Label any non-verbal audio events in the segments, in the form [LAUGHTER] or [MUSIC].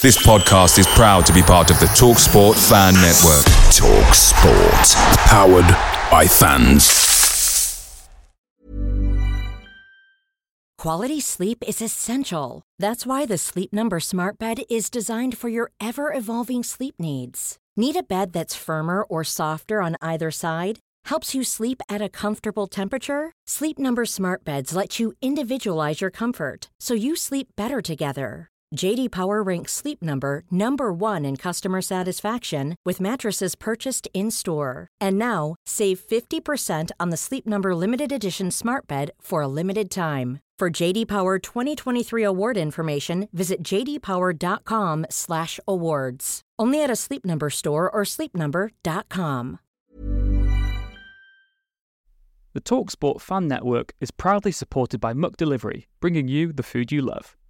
This podcast is proud to be part of the TalkSport Fan Network. TalkSport. Powered by fans. Quality sleep is essential. That's why the Sleep Number Smart Bed is designed for your ever evolving sleep needs. Need a bed that's firmer or softer on either side? Helps you sleep at a comfortable temperature? Sleep Number Smart Beds let you individualize your comfort so you sleep better together. JD Power ranks Sleep Number number 1 in customer satisfaction with mattresses purchased in-store. And now, save 50% on the Sleep Number limited edition Smart Bed for a limited time. For JD Power 2023 award information, visit jdpower.com/awards. Only at a Sleep Number store or sleepnumber.com. The TalkSport Fan Network is proudly supported by McDelivery, bringing you the food you love.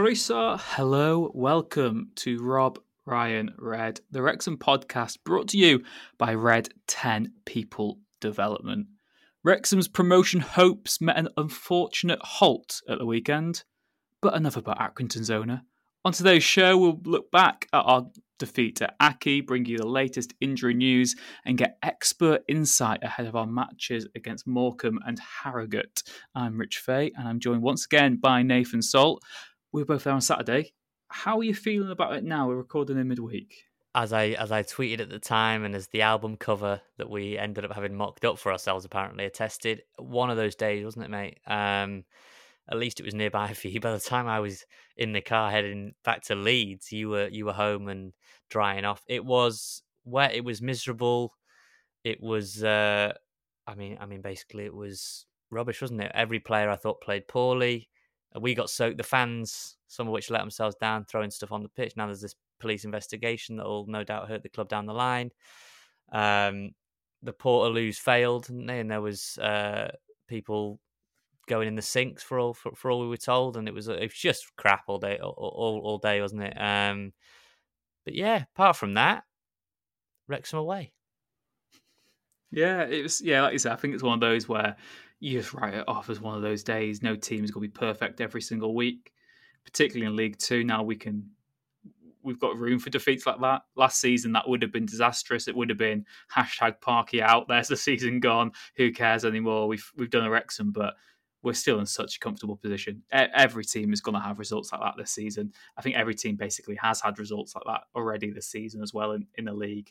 Croeso, hello, welcome to Rob Ryan Red, the Wrexham podcast brought to you by Red 10 People Development. Wrexham's promotion hopes met an unfortunate halt at the weekend, but enough about Accrington's owner. On today's show, we'll look back at our defeat at Accy, bring you the latest injury news, and get expert insight ahead of our matches against Morecambe and Harrogate. I'm Rich Fay, and I'm joined once again by Nathan Salt. We were both there on Saturday. How are you feeling about it now? We're recording in midweek. as I as I tweeted at the time, and as the album cover that we ended up having mocked up for ourselves apparently attested, one of those days, wasn't it, mate? Um, at least it was nearby [LAUGHS] for you. By the time I was in the car heading back to Leeds, you were you were home and drying off. It was wet. It was miserable. It was. Uh, I mean, I mean, basically, it was rubbish, wasn't it? Every player I thought played poorly. We got soaked. The fans, some of which let themselves down, throwing stuff on the pitch. Now there's this police investigation that will no doubt hurt the club down the line. Um, the Portaloos failed, didn't they? And there was uh, people going in the sinks for all for, for all we were told, and it was it was just crap all day, all all, all day, wasn't it? Um, but yeah, apart from that, Wrexham away. Yeah, it was. Yeah, like you said, I think it's one of those where you just write it off as one of those days. No team is going to be perfect every single week, particularly in League Two. Now we can, we've got room for defeats like that. Last season, that would have been disastrous. It would have been hashtag Parky out. There's [LAUGHS] the season gone. Who cares anymore? We've we've done a Wrexham, but we're still in such a comfortable position. Every team is going to have results like that this season. I think every team basically has had results like that already this season as well in, in the league.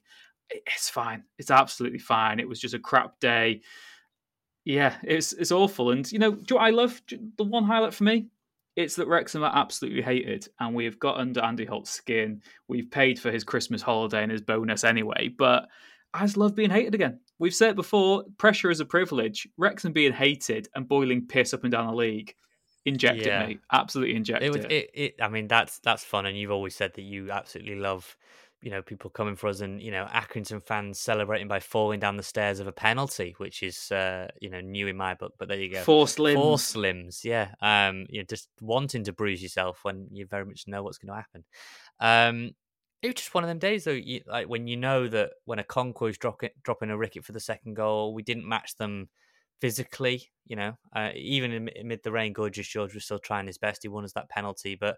It's fine. It's absolutely fine. It was just a crap day. Yeah, it's it's awful. And you know, do you know what I love? The one highlight for me, it's that Wrexham are absolutely hated, and we've got under Andy Holt's skin. We've paid for his Christmas holiday and his bonus anyway, but I just love being hated again. We've said it before, pressure is a privilege. Wrexham being hated and boiling piss up and down the league. Inject Yeah. it, mate. Absolutely inject It it. it, it. I mean, that's that's fun, and you've always said that you absolutely love, you know, people coming for us, and you know, Accrington fans celebrating by falling down the stairs of a penalty, which is uh, you know new in my book. But there you go, Forced limbs. Four slims, yeah. Um, you know, just wanting to bruise yourself when you very much know what's going to happen. Um, it was just one of them days, though. You, like when you know that when a Okonkwo's dropping dropping a ricket for the second goal, we didn't match them physically. You know, uh, even in, amid the rain, gorgeous George was still trying his best. He won us that penalty, but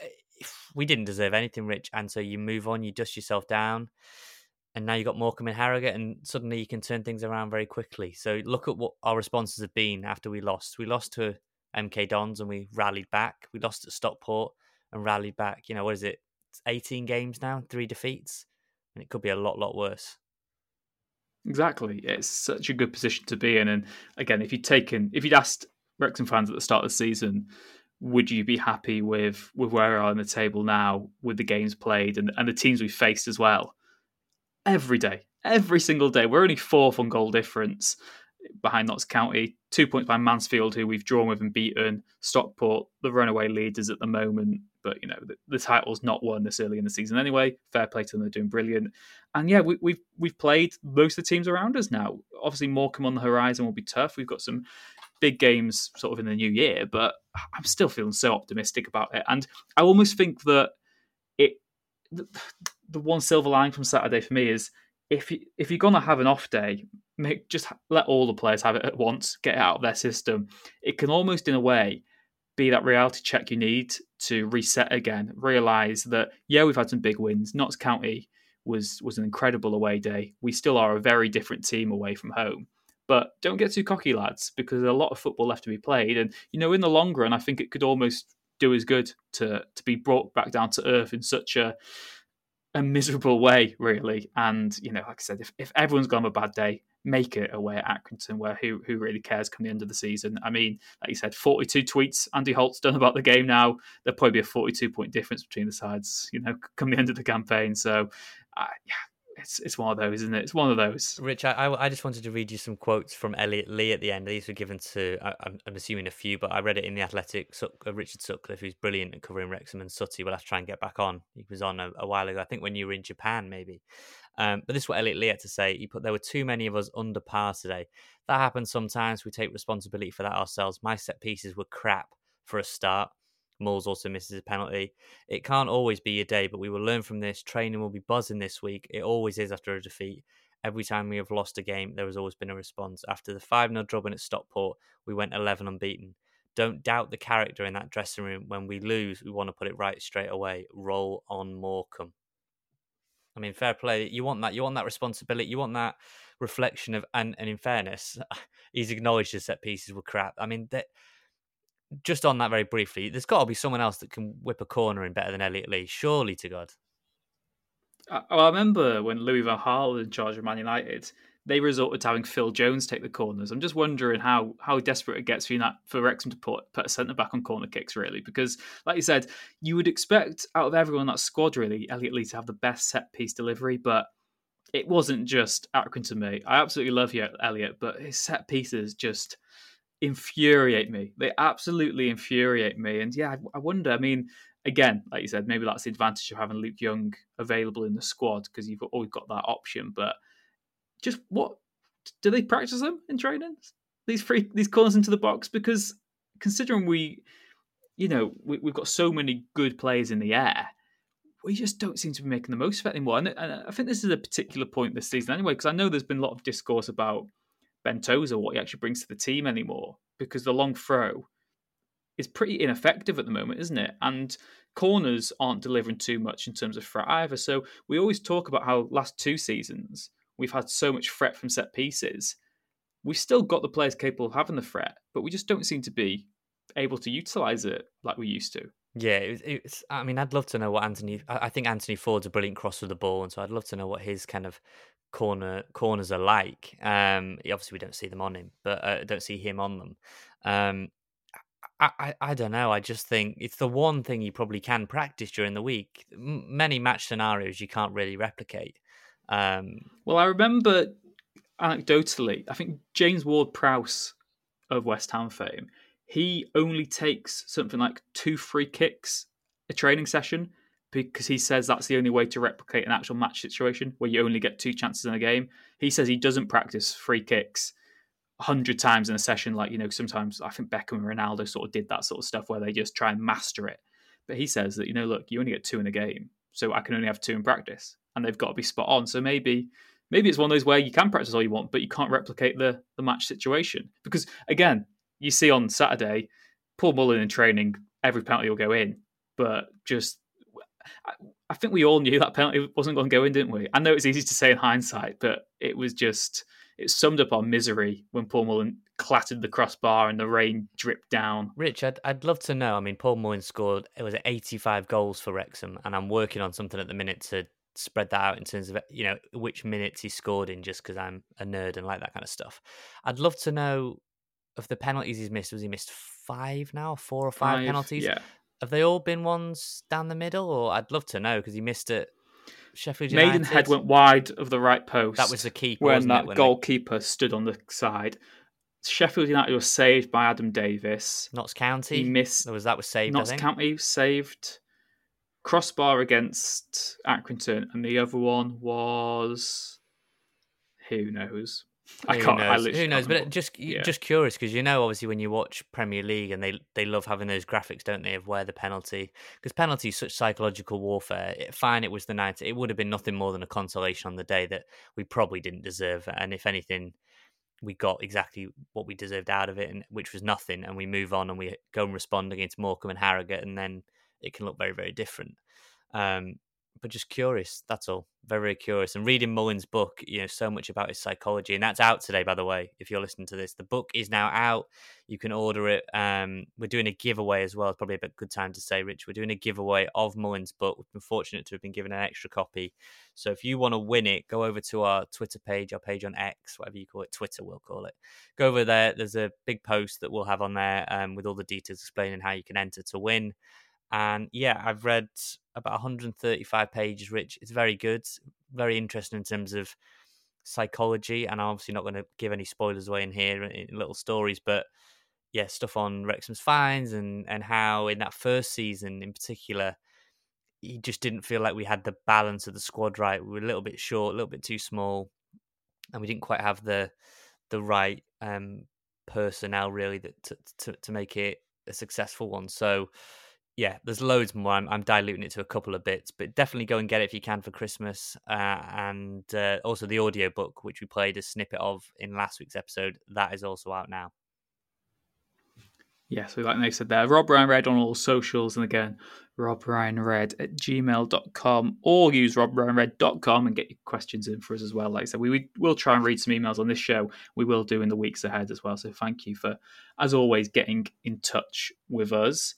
Eh, [SIGHS] we didn't deserve anything, Rich. And so you move on, you dust yourself down, and now you've got Morecambe and Harrogate, and suddenly you can turn things around very quickly. So look at what our responses have been after we lost. We lost to MK Dons and we rallied back. We lost at Stockport and rallied back. You know, what is it? It's 18 games now, three defeats, and it could be a lot, lot worse. Exactly. It's such a good position to be in. And again, if you'd taken, if you'd asked Wrexham fans at the start of the season, would you be happy with with where we are on the table now, with the games played and, and the teams we faced as well? Every day, every single day. We're only fourth on goal difference behind Notts County, two points by Mansfield, who we've drawn with and beaten. Stockport, the runaway leaders at the moment, but you know the, the title's not won this early in the season anyway. Fair play to them; they're doing brilliant. And yeah, we, have we've, we've played most of the teams around us now. Obviously, Morecambe on the horizon will be tough. We've got some big games sort of in the new year, but I'm still feeling so optimistic about it. And I almost think that it the, the one silver line from Saturday for me is if you, if you're gonna have an off day, make just let all the players have it at once, get it out of their system. It can almost, in a way, be that reality check you need to reset again. Realize that yeah, we've had some big wins. Notts County was was an incredible away day. We still are a very different team away from home. But don't get too cocky, lads, because there's a lot of football left to be played. And you know, in the long run, I think it could almost do as good to to be brought back down to earth in such a a miserable way, really. And you know, like I said, if, if everyone's gone a bad day, make it away at Accrington, where who who really cares come the end of the season? I mean, like you said, 42 tweets Andy Holt's done about the game now. There'll probably be a 42 point difference between the sides, you know, come the end of the campaign. So, uh, yeah, it's it's one of those, isn't it? It's one of those. Rich, I, I just wanted to read you some quotes from Elliot Lee at the end. These were given to I, am I'm assuming a few, but I read it in the Athletic. Uh, Richard Sutcliffe, who's brilliant at covering Wrexham and Sutty. We'll have to try and get back on. He was on a, a while ago, I think, when you were in Japan, maybe. Um, but this is what Elliot Lee had to say. He put there were too many of us under par today. That happens sometimes. We take responsibility for that ourselves. My set pieces were crap for a start. Moores also misses a penalty. It can't always be your day, but we will learn from this. Training will be buzzing this week. It always is after a defeat. Every time we have lost a game, there has always been a response. After the 5 0 drubbing at Stockport, we went 11 unbeaten. Don't doubt the character in that dressing room. When we lose, we want to put it right straight away. Roll on Morecambe. I mean, fair play. You want that. You want that responsibility. You want that reflection of. And, and in fairness, [LAUGHS] he's acknowledged his set pieces were crap. I mean, that just on that very briefly, there's got to be someone else that can whip a corner in better than Elliot Lee. Surely to God. I, oh, I remember when Louis van Gaal was in charge of Man United, they resorted to having Phil Jones take the corners. I'm just wondering how how desperate it gets for that for Wrexham to put put a centre back on corner kicks, really, because like you said, you would expect out of everyone in that squad, really, Elliot Lee to have the best set piece delivery, but it wasn't just Accrington to me. I absolutely love you, Elliot, but his set pieces just infuriate me. They absolutely infuriate me. And yeah, I, I wonder. I mean, again, like you said, maybe that's the advantage of having Luke Young available in the squad because you've always got that option. But just what do they practice them in training? These free these corners into the box because considering we, you know, we, have got so many good players in the air. We just don't seem to be making the most of it anymore. And, and I think this is a particular point this season anyway, because I know there's been a lot of discourse about Ben Tozer what he actually brings to the team anymore because the long throw is pretty ineffective at the moment, isn't it? And corners aren't delivering too much in terms of threat either. So we always talk about how last two seasons we've had so much threat from set pieces. We've still got the players capable of having the threat, but we just don't seem to be able to utilize it like we used to. Yeah, it. I mean, I'd love to know what Anthony. I think Anthony Ford's a brilliant cross with the ball, and so I'd love to know what his kind of corner corners alike. Um, obviously, we don't see them on him, but uh, don't see him on them. Um, I, I, I don't know. I just think it's the one thing you probably can practice during the week. M- many match scenarios you can't really replicate. Um, well, I remember anecdotally, I think James Ward Prowse of West Ham fame, he only takes something like two free kicks a training session because he says that's the only way to replicate an actual match situation where you only get two chances in a game. He says he doesn't practice free kicks hundred times in a session, like you know sometimes I think Beckham and Ronaldo sort of did that sort of stuff where they just try and master it. But he says that you know, look, you only get two in a game, so I can only have two in practice, and they've got to be spot on. So maybe maybe it's one of those where you can practice all you want, but you can't replicate the the match situation because again, you see on Saturday, Paul Mullin in training, every penalty will go in, but just I think we all knew that penalty wasn't going to go in, didn't we? I know it's easy to say in hindsight, but it was just it summed up our misery when Paul Mullin clattered the crossbar and the rain dripped down. Rich, I'd, I'd love to know. I mean, Paul Mullin scored it was 85 goals for Wrexham, and I'm working on something at the minute to spread that out in terms of you know which minutes he scored in, just because I'm a nerd and like that kind of stuff. I'd love to know of the penalties he's missed. Was he missed five now, four or five, Five, penalties? yeah. Have they all been ones down the middle, or I'd love to know because he missed it. Sheffield United. Maidenhead went wide of the right post. That was the keeper, when wasn't it, that when they- goalkeeper stood on the side. Sheffield United was saved by Adam Davies. Notts County. He missed. Was that was saved. Notts I think. County saved. Crossbar against Accrington, and the other one was who knows. I Who can't. I knows? Who knows? But just Yeah. just curious because you know, obviously, when you watch Premier League and they they love having those graphics, don't they, of where the penalty because penalty is such psychological warfare. It, fine, it was the night. It would have been nothing more than a consolation on the day that we probably didn't deserve, and if anything, we got exactly what we deserved out of it, and which was nothing. And we move on and we go and respond against Morecambe and Harrogate, and then it can look very very different. Um, but just curious. That's all. Very, curious. And reading Mullin's book, you know, so much about his psychology, and that's out today, by the way. If you're listening to this, the book is now out. You can order it. Um, we're doing a giveaway as well. It's probably a good time to say, Rich. We're doing a giveaway of Mullin's book. We've been fortunate to have been given an extra copy. So if you want to win it, go over to our Twitter page, our page on X, whatever you call it, Twitter, we'll call it. Go over there. There's a big post that we'll have on there um, with all the details explaining how you can enter to win. And yeah, I've read about 135 pages, Rich. It's very good, very interesting in terms of psychology. And I'm obviously not going to give any spoilers away in here, in little stories, but yeah, stuff on Wrexham's fines and, and how in that first season in particular, he just didn't feel like we had the balance of the squad right. We were a little bit short, a little bit too small, and we didn't quite have the the right um, personnel really that to, to to make it a successful one. So yeah, there's loads more. I'm, I'm diluting it to a couple of bits, but definitely go and get it if you can for Christmas. Uh, and uh, also the audio book, which we played a snippet of in last week's episode, that is also out now. Yeah, so like they said there, Rob Ryan Red on all socials, and again, Rob Ryan Red at gmail.com or use robryanred.com and get your questions in for us as well. Like I said, we, we will try and read some emails on this show. We will do in the weeks ahead as well. So thank you for, as always, getting in touch with us.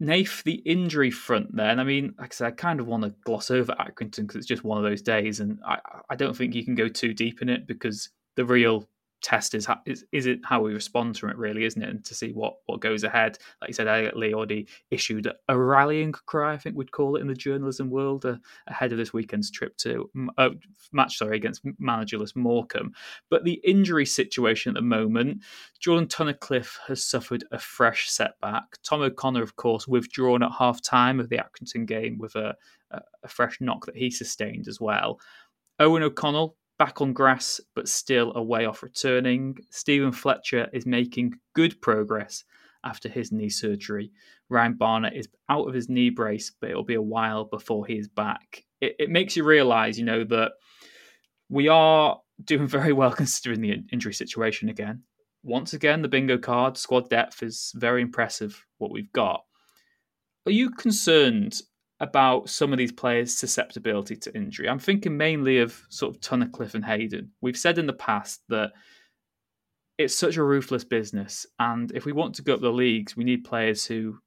Nath, the injury front then. I mean, like I said, I kind of want to gloss over Accrington because it's just one of those days, and I, I don't think you can go too deep in it because the real test is, is is it how we respond to it, really, isn't it? And to see what what goes ahead. Like you said, Elliot Lee already issued a rallying cry, I think we'd call it in the journalism world, uh, ahead of this weekend's trip to uh, match, sorry, against managerless Morecambe. But the injury situation at the moment, Jordan Tunnicliffe has suffered a fresh setback. Tom O'Connor, of course, withdrawn at half time of the Accrington game with a, a, a fresh knock that he sustained as well. Eoghan O'Connell back on grass, but still a way off returning. Steven Fletcher is making good progress after his knee surgery. Ryan Barnett is out of his knee brace, but it'll be a while before he is back. It, it makes you realise, you know, that we are doing [LAUGHS] very well considering the injury situation again. Once again, the bingo card, squad depth is very impressive what we've got. Are you concerned about some of these players' susceptibility to injury? I'm thinking mainly of sort of Tunnicliffe and Hayden. We've said in the past that it's such a ruthless business, and if we want to go up the leagues, we need players who,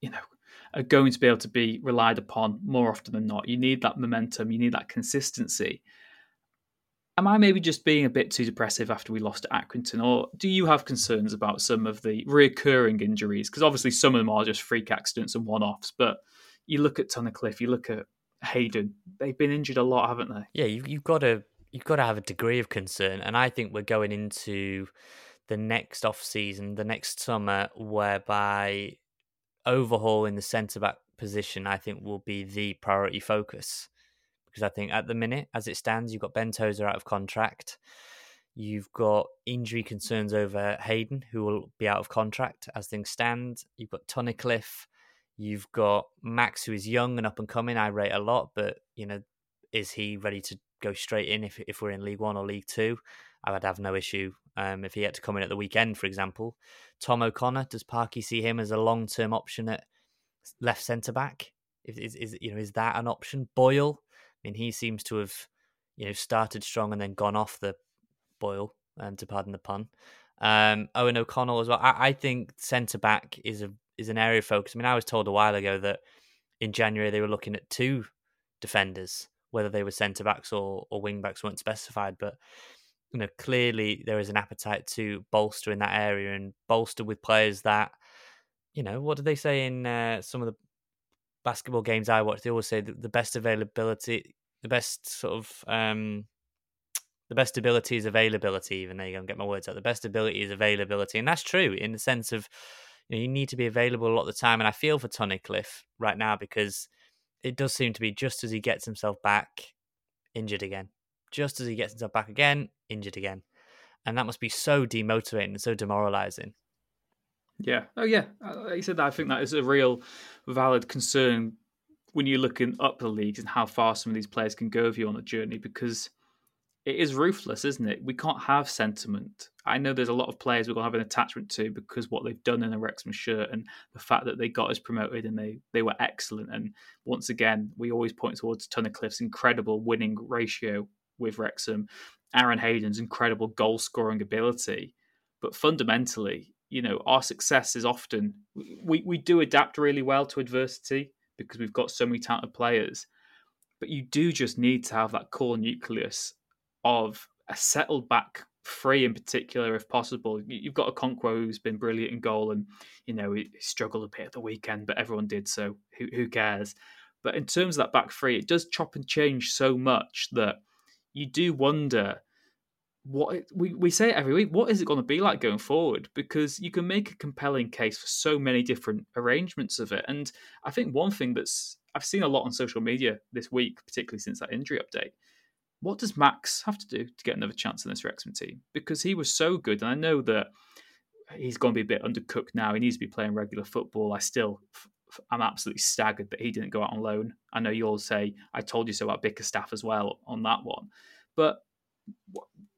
you know, are going to be able to be relied upon more often than not. You need that momentum, you need that consistency. Am I maybe just being a bit too depressive after we lost to Accrington, or do you have concerns about some of the reoccurring injuries? Because obviously some of them are just freak accidents and one-offs, but you look at Tunnicliffe, you look at Hayden, they've been injured a lot, haven't they? Yeah, you, you've got to you've got to have a degree of concern, and I think we're going into the next off season, the next summer, whereby overhaul in the centre back position, I think, will be the priority focus. Because I think at the minute, as it stands, you've got Ben Tozer out of contract. You've got injury concerns over Hayden, who will be out of contract as things stand. You've got Tunnicliffe. You've got Max, who is young and up and coming. I rate a lot, but you know, is he ready to go straight in if if we're in League One or League Two? I would have no issue um, if he had to come in at the weekend, for example. Tom O'Connor, does Parky see him as a long term option at left centre back? Is, is, is you know is that an option? Boyle, mean, he seems to have you know started strong and then gone off the boil, um, to pardon the pun. Um, Eoghan O'Connell as well. I, I think centre back is a is an area of focus. I mean, I was told a while ago that in January they were looking at two defenders, whether they were centre backs or, or wing backs weren't specified. But you know, clearly there is an appetite to bolster in that area and bolster with players that, you know, what do they say in uh, some of the basketball games I watch? They always say the best availability, the best sort of um, the best ability is availability. Even there you go, get my words out. The best ability is availability, and that's true in the sense of you, know, you need to be available a lot of the time. And I feel for Tunnicliffe right now because it does seem to be just as he gets himself back, injured again. Just as he gets himself back again, injured again, and that must be so demotivating and so demoralising. Yeah. Oh, yeah. Uh, like you said, I think that is a real valid concern when you're looking up the leagues and how far some of these players can go with you on a journey because it is ruthless, isn't it? We can't have sentiment. I know there's a lot of players we're going to have an attachment to because what they've done in a Wrexham shirt and the fact that they got us promoted and they they were excellent. And once again, we always point towards Tunnicliffe's incredible winning ratio with Wrexham, Aaron Hayden's incredible goal scoring ability. But fundamentally, you know, our success is often we, we do adapt really well to adversity because we've got so many talented players. But you do just need to have that core nucleus of a settled back three in particular, if possible. You've got Okonkwo who's been brilliant in goal, and you know he struggled a bit at the weekend, but everyone did, so who, who cares? But in terms of that back three, it does chop and change so much that you do wonder what it, we we say it every week. What is it going to be like going forward? Because you can make a compelling case for so many different arrangements of it, and I think one thing that's I've seen a lot on social media this week, particularly since that injury update, what does Max have to do to get another chance in this Wrexham team? Because he was so good, and I know that he's going to be a bit undercooked now. He needs to be playing regular football. I still, I'm absolutely staggered that he didn't go out on loan. I know you'll say I told you so about Bickerstaff as well on that one, but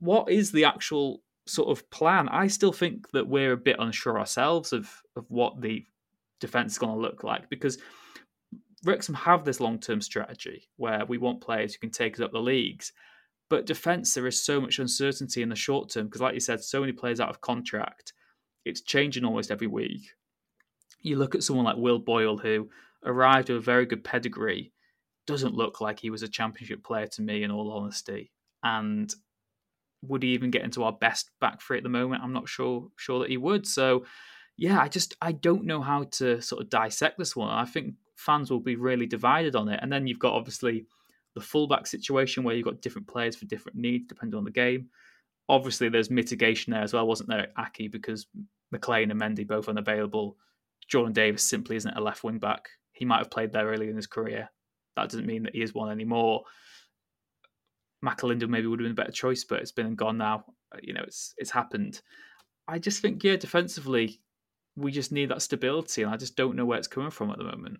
what is the actual sort of plan? I still think that we're a bit unsure ourselves of of what the defense is going to look like because Wrexham have this long term strategy where we want players who can take us up the leagues. But defence, there is so much uncertainty in the short term because, like you said, so many players out of contract. It's changing almost every week. You look at someone like Will Boyle, who arrived with a very good pedigree, doesn't look like he was a championship player to me, in all honesty. And would he even get into our best back three at the moment? I'm not sure sure that he would. So, yeah, I just I don't know how to sort of dissect this one. I think fans will be really divided on it. And then you've got obviously the fullback situation where you've got different players for different needs depending on the game. Obviously, there's mitigation there as well, wasn't there, Accy? Because McClean and Mendy both unavailable. Jordan Davies simply isn't a left wing back. He might have played there early in his career. That doesn't mean that he is one anymore. McAlinden maybe would have been a better choice, but it's been and gone now. Uh, you know, it's it's happened. I just think, yeah, defensively, we just need that stability, and I just don't know where it's coming from at the moment.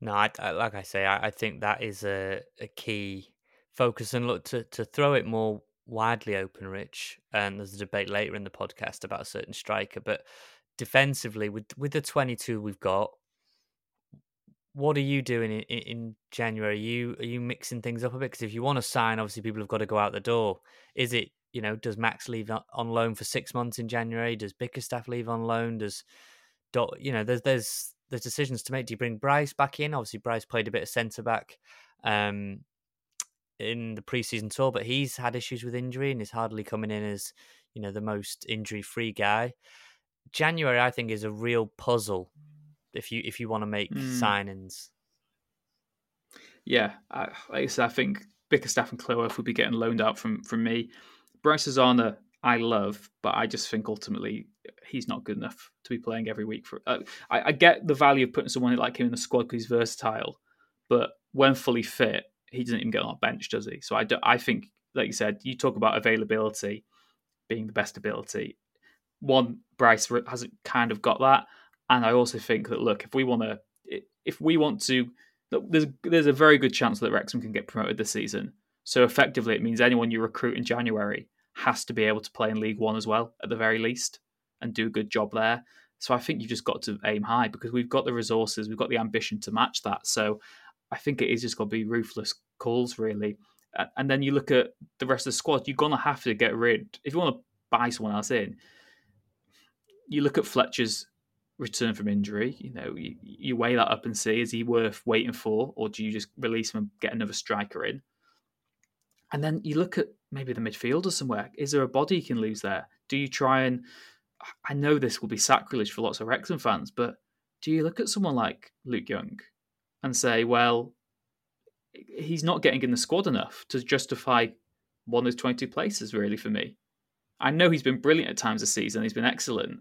No, I, I, like I say, I, I, think that is a, a key focus, and look to to throw it more widely open, Rich. And there's a debate later in the podcast about a certain striker, but defensively, with with the 22 we've got, what are you doing in, in January? Are you are you mixing things up a bit? Because if you want to sign, obviously people have got to go out the door. Is it you know does Max leave on loan for six months in January? Does Bickerstaff leave on loan? Does Dot you know, there's there's there's decisions to make. Do you bring Bryce back in? Obviously, Bryce played a bit of centre back um, in the preseason tour, but he's had issues with injury and is hardly coming in as you know the most injury free guy. January, I think, is a real puzzle if you if you want to make mm. signings. Yeah, I, like I, said, I think Bickerstaff and Cleworth would be getting loaned out from from me. Bryce Hosannah I love, but I just think ultimately he's not good enough to be playing every week. For uh, I, I, get the value of putting someone like him in the squad because he's versatile, but when fully fit, he doesn't even get on our bench, does he? So I, do, I think, like you said, you talk about availability being the best ability. One, Bryce hasn't kind of got that, and I also think that look, if we want to, if we want to, there's there's a very good chance that Wrexham can get promoted this season. So effectively, it means anyone you recruit in January has to be able to play in League One as well, at the very least, and do a good job there. So I think you've just got to aim high because we've got the resources, we've got the ambition to match that. So I think it is just going to be ruthless calls, really. And then you look at the rest of the squad, you're going to have to get rid. If you want to buy someone else in, you look at Fletcher's return from injury. You know, you, you weigh that up and see is he worth waiting for, or do you just release him and get another striker in? And then you look at maybe the midfield or somewhere. Is there a body you can lose there? Do you try and I know this will be sacrilege for lots of Wrexham fans, but do you look at someone like Luke Young and say, well, he's not getting in the squad enough to justify one of those 22 places, really, for me? I know he's been brilliant at times this season, he's been excellent.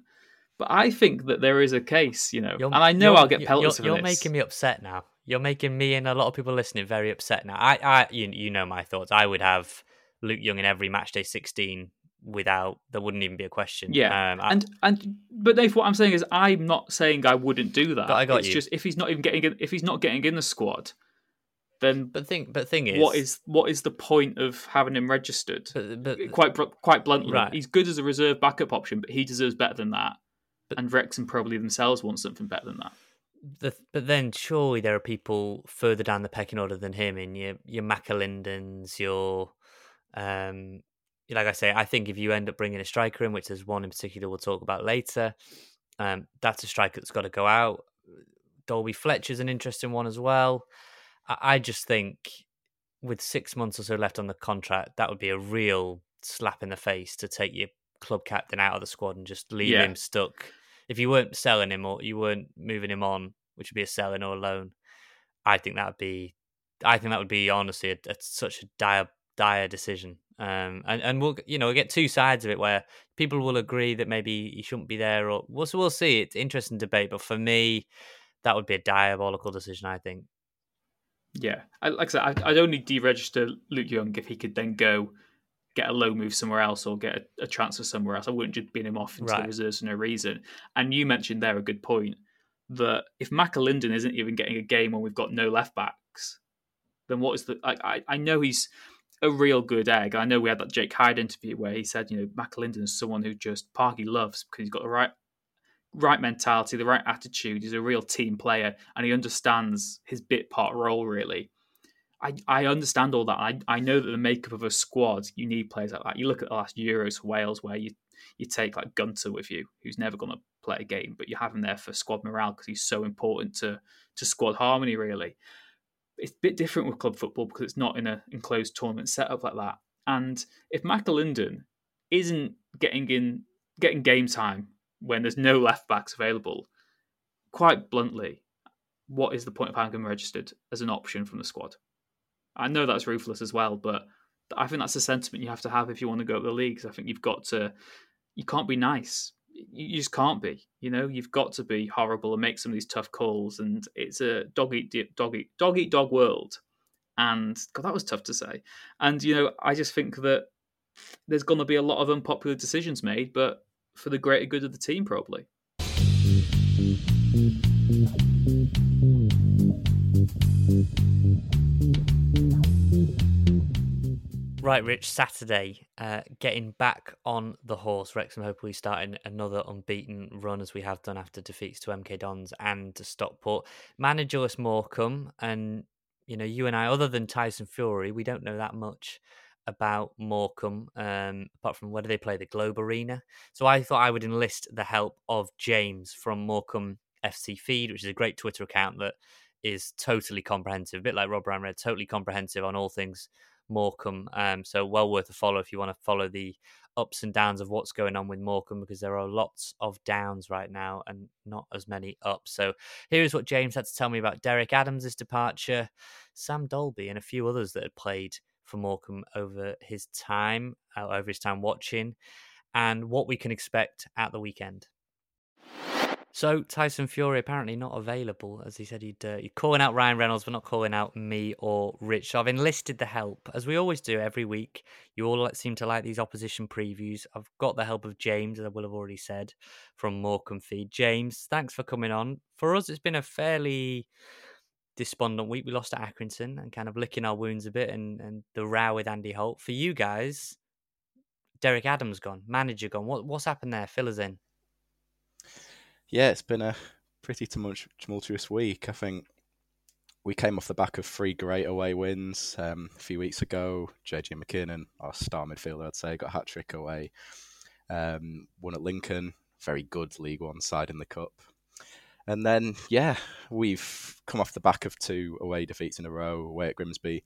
But I think that there is a case, you know, You're- and I know I'll get you're- pelted You're, you're making me upset now. You're making me and a lot of people listening very upset now. I, I, you, you know my thoughts. I would have Luke Young in every match day 16 without there wouldn't even be a question. Yeah, um, I- and and but Dave, what I'm saying is, I'm not saying I wouldn't do that. I got it's you. just if he's not even getting in, if he's not getting in the squad, then but thing, but thing is, what is what is the point of having him registered? but, but, quite quite bluntly, Right. he's good as a reserve backup option, but he deserves better than that. And Wrexham probably themselves want something better than that. the, but then surely there are people further down the pecking order than him in your your McAlindens, your um like I say, I think if you end up bringing a striker in, which there's one in particular we'll talk about later, um, that's a striker that's got to go out. Dalby Fletcher's an interesting one as well. I, I just think with six months or so left on the contract, that would be a real slap in the face to take your club captain out of the squad and just leave Yeah. him stuck. If you weren't selling him or you weren't moving him on, which would be a selling or a loan, I think that would be, I think that would be honestly a, a, such a dire, dire decision. Um, and and we'll you know we'll get two sides of it where people will agree that maybe he shouldn't be there, or we'll we'll see. It's interesting debate, but for me, that would be a diabolical decision. I think. Yeah, I, like I said, I'd, I'd only deregister Luke Young if he could then go get a low move somewhere else or get a, a transfer somewhere else. I wouldn't just bin him off into Right. the reserves for no reason. And you mentioned there a good point that if McAlinden isn't even getting a game when we've got no left backs, then what is the? I, I, I know he's a real good egg. I know we had that Jake Hyde interview where he said, you know, McAlinden is someone who just Parky loves because he's got the right right mentality, the right attitude. He's a real team player, and he understands his bit part role really. I, I understand all that. I, I know that the makeup of a squad, you need players like that. You look at the last Euros for Wales, where you you take like Gunter with you, who's never going to play a game, but you have him there for squad morale because he's so important to to squad harmony. Really, it's a bit different with club football because it's not in a enclosed tournament setup like that. And if McAlinden isn't getting in getting game time when there's no left backs available, quite bluntly, what is the point of having him registered as an option from the squad? I know that's ruthless as well, but I think that's the sentiment you have to have if you want to go up the leagues. I think you've got to, you can't be nice. You just can't be. You know, you've got to be horrible and make some of these tough calls. And it's a dog eat dog eat dog eat dog world. And God, that was tough to say. And you know, I just think that there's going to be a lot of unpopular decisions made, but for the greater good of the team, probably. Right, Rich. Saturday, uh, getting back on the horse. Wrexham hopefully starting another unbeaten run as we have done after defeats to MK Dons and to Stockport. Managerless Morecambe, and you know, you and I, other than Tyson Fury, we don't know that much about Morecambe, um, apart from where do they play the Globe Arena. So I thought I would enlist the help of James from Morecambe FC Feed, which is a great Twitter account that is totally comprehensive, a bit like Rob Ryan Red, totally comprehensive on all things Morecambe. Um, so well worth a follow if you want to follow the ups and downs of what's going on with Morecambe because there are lots of downs right now and not as many ups. So here's what James had to tell me about Derek Adams' departure, Sam Dalby, and a few others that had played for Morecambe over his time, uh, over his time watching, and what we can expect at the weekend. So Tyson Fury apparently not available, as he said he'd uh, he'd calling out Ryan Reynolds, but not calling out me or Rich. So I've enlisted the help, as we always do every week. You all seem to like these opposition previews. I've got the help of James, as I will have already said, from Morecambe Feed. James, thanks for coming on. For us, it's been a fairly despondent week. We lost to Accrington and kind of licking our wounds a bit, and and the row with Andy Holt. For you guys, Derek Adams gone, manager gone. What what's happened there? Fill us in. Yeah, it's been a pretty tumultuous week. I think we came off the back of three great away wins um, a few weeks ago. JJ McKiernan, our star midfielder, I'd say, got a hat trick away. Um, won at Lincoln, very good League One side in the cup. And then, yeah, we've come off the back of two away defeats in a row, away at Grimsby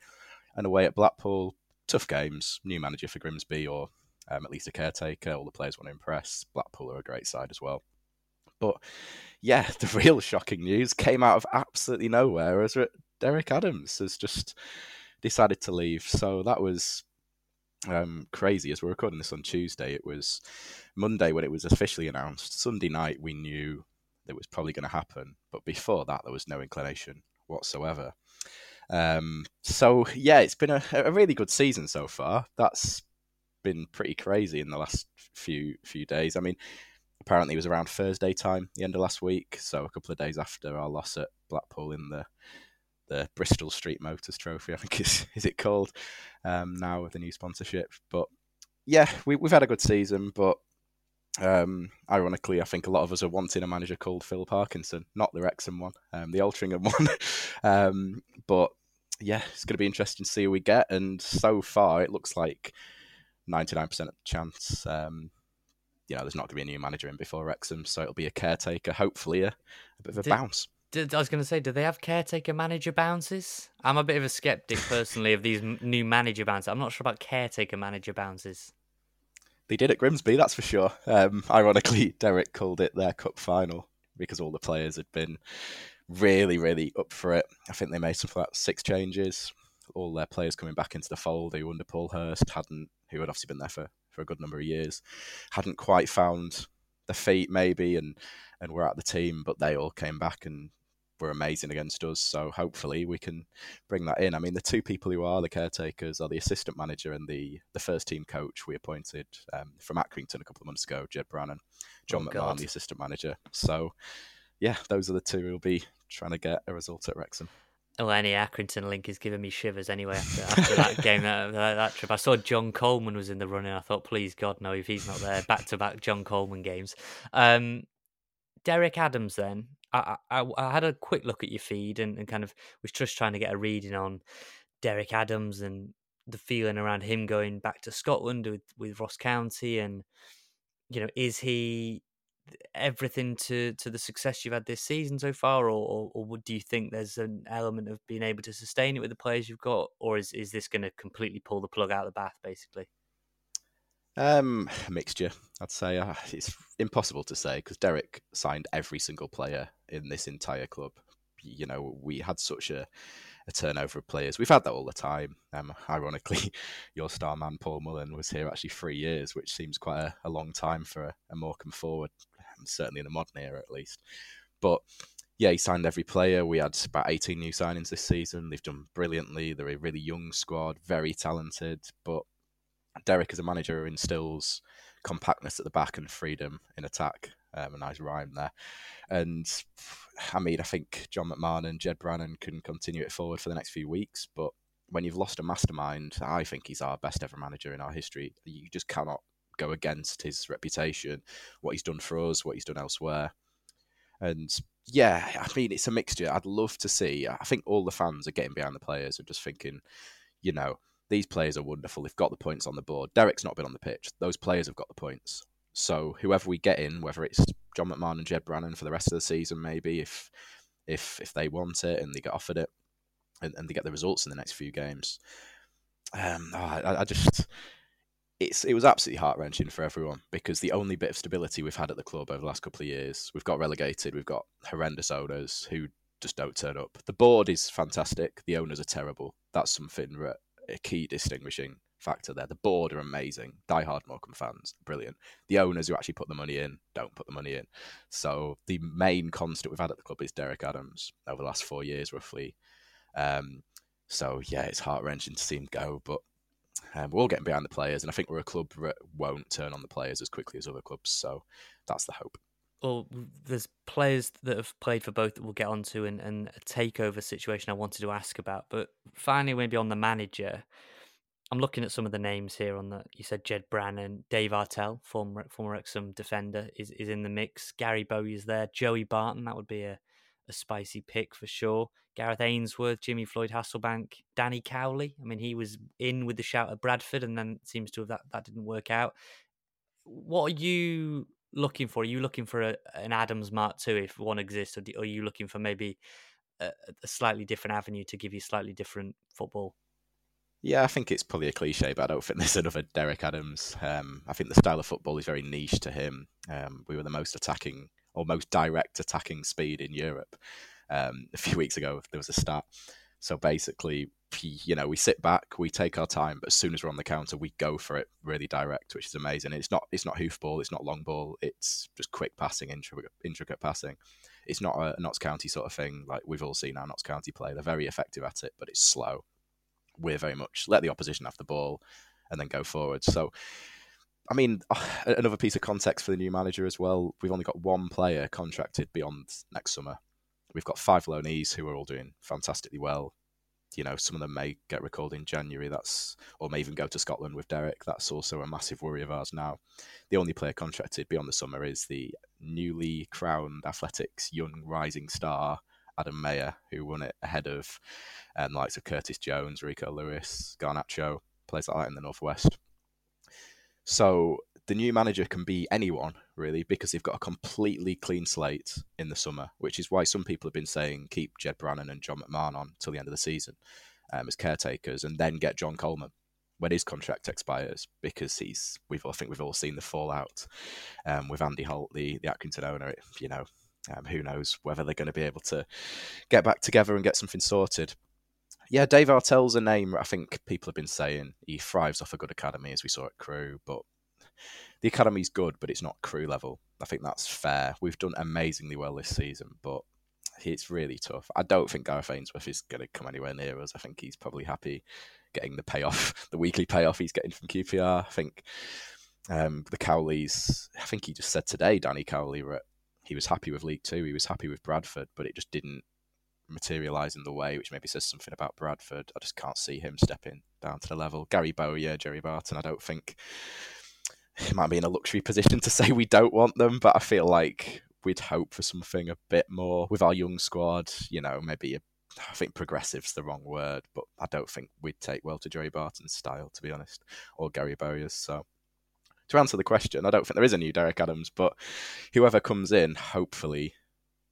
and away at Blackpool. Tough games. New manager for Grimsby, or um, at least a caretaker. All the players want to impress. Blackpool are a great side as well. But yeah, [LAUGHS] the real shocking news came out of absolutely nowhere as Derek Adams has just decided to leave. So that was um, crazy. As we're recording this on Tuesday, it was Monday when it was officially announced. Sunday night, we knew it was probably going to happen. But before that, there was no inclination whatsoever. Um, so yeah, it's been a, a really good season so far. That's been pretty crazy in the last few few days. I mean, apparently it was around Thursday time, the end of last week, so a couple of days after our loss at Blackpool in the the Bristol Street Motors Trophy, I think [LAUGHS] is is it called um, now with the new sponsorship. But yeah, we, we've had a good season, but um, ironically, I think a lot of us are wanting a manager called Phil Parkinson, not the Wrexham one, um, the Altrincham [LAUGHS] one. um, but yeah, it's going to be interesting to see who we get. And so far, it looks like 99% chance. Um, you know, there's not going to be a new manager in before Wrexham, so it'll be a caretaker. Hopefully, a, a bit of a Did, bounce. Did, I was going to say, do they have caretaker manager bounces? I'm a bit of a skeptic personally of these new manager bounces. I'm not sure about caretaker manager bounces. They did at Grimsby, that's for sure. Um, ironically, [LAUGHS] Derek called it their cup final because all the players had been really, really up for it. I think they made something like six changes. All their players coming back into the fold who under Paul Hurst hadn't, who had obviously been there for, for a good number of years, hadn't quite found the feet maybe and and were at the team, but they all came back and were amazing against us. So hopefully we can bring that in. I mean, the two people who are the caretakers are the assistant manager and the the first team coach we appointed um, from Accrington a couple of months ago, Ged Brannan, John oh, McMahon, God. the assistant manager. So yeah, those are the two who'll be trying to get a result at Wrexham. Well, any Accrington link is giving me shivers anyway after, after that game, that, [LAUGHS] that, that, trip. I saw John Coleman was in the running. I thought, please God, no, if he's not there, back to back John Coleman games. Um, Derek Adams, then, I, I, I had a quick look at your feed and, and kind of was just trying to get a reading on Derek Adams and the feeling around him going back to Scotland with, with Ross County and you know is he everything to to the success you've had this season so far or, or, or do you think there's an element of being able to sustain it with the players you've got or is, is this going to completely pull the plug out of the bath basically um, [SIGHS] mixture, I'd say. Uh, it's impossible to say because Derek signed every single player in this entire club. You know, we had such a, a turnover of players. We've had that all the time. Um, [LAUGHS] ironically, your star man Paul Mullin was here actually three years, which seems quite a, a long time for a, a Morecambe forward, certainly in the modern era at least. But yeah, he signed every player. We had about 18 new signings this season. They've done brilliantly. They're a really young squad, very talented, but Derek as a manager instills compactness at the back and freedom in attack. Um, a nice rhyme there. And I mean, I think John McMahon and Ged Brannan can continue it forward for the next few weeks. But when you've lost a mastermind, I think he's our best ever manager in our history. You just cannot go against his reputation, what he's done for us, what he's done elsewhere. And yeah, I mean, it's a mixture. I'd love to see. I think all the fans are getting behind the players and just thinking, you know, these players are wonderful. They've got the points on the board. Derek's not been on the pitch. Those players have got the points. So whoever we get in, whether it's John McMahon and Ged Brannan for the rest of the season, maybe if if if they want it and they get offered it and, and they get the results in the next few games. Um, oh, I, I just it's it was absolutely heart wrenching for everyone because the only bit of stability we've had at the club over the last couple of years, we've got relegated, we've got horrendous owners who just don't turn up. The board is fantastic, the owners are terrible. That's something that a key distinguishing factor there. The board are amazing. Die-hard Morecambe fans, brilliant. The owners who actually put the money in don't put the money in. So the main constant we've had at the club is Derek Adams over the last four years, roughly. Um, so yeah, it's heart wrenching to see him go, but um, we're all getting behind the players, and I think we're a club that won't turn on the players as quickly as other clubs. So that's the hope well, there's players that have played for both that we'll get onto and, and a takeover situation I wanted to ask about. But finally, maybe on the manager, I'm looking at some of the names here on the. You said Ged Brannan, Dave Artell, former former Wrexham defender, is is in the mix. Gary Bowyer is there. Joey Barton, that would be a, a spicy pick for sure. Gareth Ainsworth, Jimmy Floyd Hasselbaink, Danny Cowley. I mean, he was in with the shout at Bradford, and then seems to have that that didn't work out. What are you looking for? Are you looking for a, an Adams Mark II if one exists, or are you looking for maybe a, a slightly different avenue to give you slightly different football? Yeah, I think it's probably a cliche, but I don't think [LAUGHS] there's another Derek Adams. Um, I think the style of football is very niche to him. Um, we were the most attacking or most direct attacking speed in Europe. Um, a few [LAUGHS] weeks ago, there was a stat. So basically, you know, we sit back, we take our time, but as soon as we're on the counter, we go for it really direct, which is amazing. It's not it's not hoofball, it's not long ball, it's just quick passing, intricate, intricate passing. It's not a Notts County sort of thing like we've all seen our Notts County play. They're very effective at it, but it's slow. We're very much let the opposition have the ball and then go forward. So, I mean, [SIGHS] another piece of context for the new manager as well. We've only got one player contracted beyond next summer. We've got five loanees who are all doing fantastically well you know, some of them may get recalled in January. That's or may even go to Scotland with Derek. That's also a massive worry of ours now. The only player contracted beyond the summer is the newly crowned Athletics young rising star Adam Mayer, who won it ahead of um, likes of Curtis Jones, Rico Lewis, Garnacho, plays like that in the northwest. So the new manager can be anyone really because they've got a completely clean slate in the summer, which is why some people have been saying keep Ged Brannan and John McMahon on till the end of the season um, as caretakers, and then get John Coleman when his contract expires because he's we've I think we've all seen the fallout um, with Andy Holt, the the Accrington owner. You know, um, who knows whether they're going to be able to get back together and get something sorted. Yeah, Dave Artell's a name I think people have been saying he thrives off a good academy, as we saw at Crewe, but the academy's good, but it's not Crewe level. I think that's fair. We've done amazingly well this season, but it's really tough. I don't think Gareth Ainsworth is going to come anywhere near us. I think he's probably happy getting the payoff, [LAUGHS] the weekly payoff he's getting from QPR. I think um, the Cowleys, I think he just said today, Danny Cowley, he was happy with League Two. He was happy with Bradford, but it just didn't materialise in the way, which maybe says something about Bradford. I just can't see him stepping down to the level. Gary Bowyer, Joey Barton, I don't think it might be in a luxury position to [LAUGHS] say we don't want them, but I feel like we'd hope for something a bit more with our young squad. You know, maybe a, I think progressive's the wrong word, but I don't think we'd take well to Joey Barton's style, to be honest, or Gary Bowyer's. So to answer the question, I don't think there is a new Derek Adams, but whoever comes in, hopefully,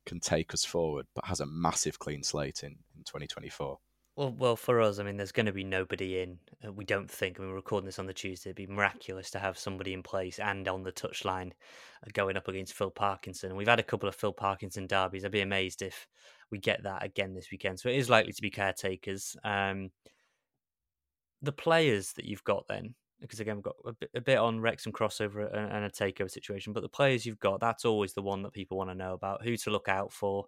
can take us forward, but has a massive clean slate in, in 2024. Well, well, for us, I mean, there's going to be nobody in. Uh, we don't think. I mean, we're recording this on the Tuesday. It'd be miraculous to have somebody in place and on the touchline uh, going up against Phil Parkinson. We've had a couple of Phil Parkinson derbies. I'd be amazed if we get that again this weekend. So it is likely to be caretakers. Um, the players that you've got then, because again, we've got a bit, a bit on Wrexham crossover and a takeover situation, but the players you've got, that's always the one that people want to know about, who to look out for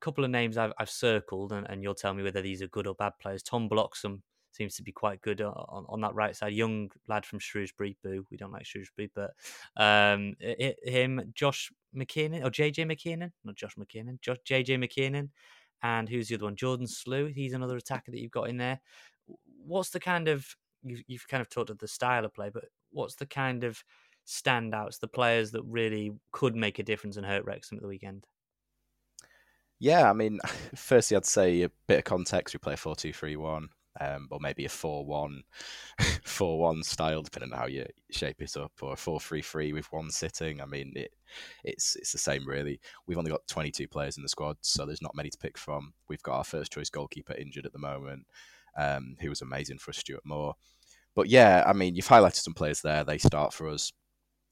A couple of names I've, I've circled, and, and, you'll tell me whether these are good or bad players. Tom Bloxham seems to be quite good on, on that right side. Young lad from Shrewsbury, boo. We don't like Shrewsbury, but um, it, him, Josh McKiernan, or JJ McKiernan, not Josh McKiernan, Josh, JJ McKiernan, and who's the other one? Jordan Slew. He's another attacker that you've got in there. What's the kind of you've, you've kind of talked of the style of play, but what's the kind of standouts, the players that really could make a difference and hurt Wrexham at the weekend? Yeah, I mean, [LAUGHS] firstly, I'd say a bit of context. We play a 4 2 3 1, um, or maybe a 4 1 [LAUGHS] 4 1 style, depending on how you shape it up, or a 4 3 3 with one sitting. I mean, it, it's it's the same, really. We've only got 22 players in the squad, so there's not many to pick from. We've got our first choice goalkeeper injured at the moment, um, who was amazing for us, Stuart Moore. But yeah, I mean, you've highlighted some players there. They start for us.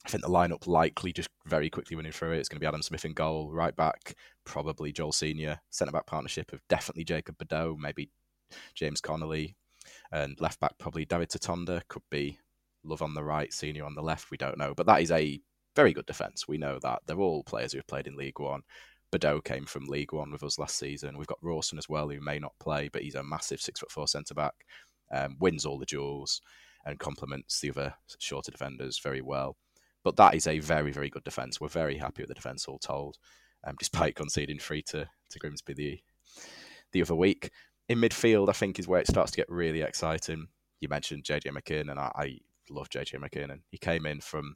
I think the lineup likely just very quickly running through it. It's going to be Adam Smith in goal, right back, probably Joel Senior, centre back partnership of definitely Jacob Bedeau, maybe James Connolly, and left back probably David Tutonda. Could be Love on the right, Senior on the left. We don't know, but that is a very good defence. We know that they're all players who have played in League One. Bedeau came from League One with us last season. We've got Rawson as well, who may not play, but he's a massive six foot four centre back. Um, wins all the duels and complements the other shorter defenders very well. But that is a very, very good defence. We're very happy with the defence, all told, um, despite conceding three to, to Grimsby the, the other week. In midfield, I think, is where it starts to get really exciting. You mentioned JJ McKiernan, and I, I love JJ McKiernan. And he came in from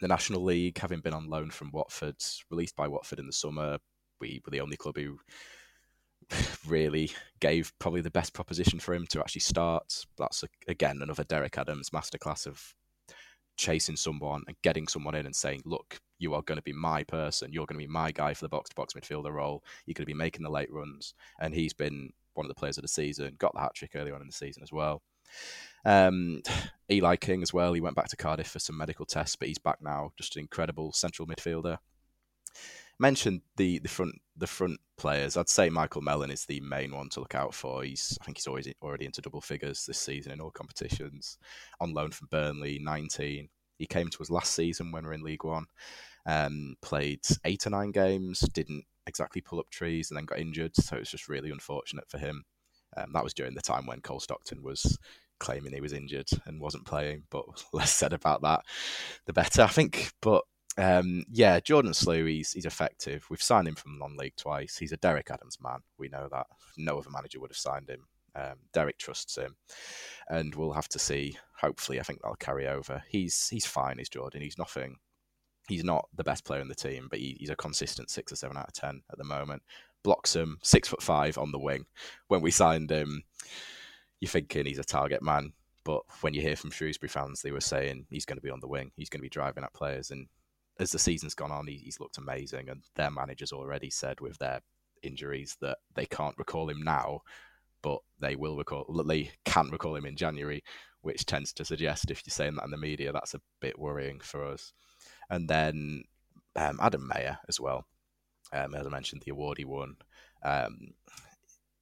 the National League, having been on loan from Watford, released by Watford in the summer. We were the only club who [LAUGHS] really gave probably the best proposition for him to actually start. That's a, again another Derek Adams masterclass of chasing someone and getting someone in and saying, look, you are going to be my person. You're going to be my guy for the box to box midfielder role. You're going to be making the late runs. And he's been one of the players of the season, got the hat trick early on in the season as well. Um, [SIGHS] Eli King as well. He went back to Cardiff for some medical tests, but he's back now. Just an incredible central midfielder. Mentioned the the front the front players. I'd say Michael Mellon is the main one to look out for. He's I think he's always already into double figures this season in all competitions. On loan from Burnley, 19. He came to us last season when we are in League One. Um, played eight or nine games, didn't exactly pull up trees, and then got injured. So it's just really unfortunate for him. Um, that was during the time when Cole Stockton was claiming he was injured and wasn't playing. But [LAUGHS] less said about that, the better, I think. But um, yeah, Jordan Slew, he's he's effective. We've signed him from non-league twice. He's a Derek Adams man. We know that. No other manager would have signed him. Um, Derek trusts him, and we'll have to see. Hopefully, I think that'll carry over. He's he's fine. He's Jordan. He's nothing. He's not the best player in the team, but he, he's a consistent six or seven out of ten at the moment. Bloxham six foot five on the wing. When we signed him, you're thinking he's a target man, but when you hear from Shrewsbury fans, they were saying he's going to be on the wing. He's going to be driving at players, and as the season's gone on, he, he's looked amazing. And their managers already said with their injuries that they can't recall him now, but they will recall. They can recall him in January, which tends to suggest if you're saying that in the media, that's a bit worrying for us. And then um, Adam Mayer as well. Um, as I mentioned, the award he won. Um,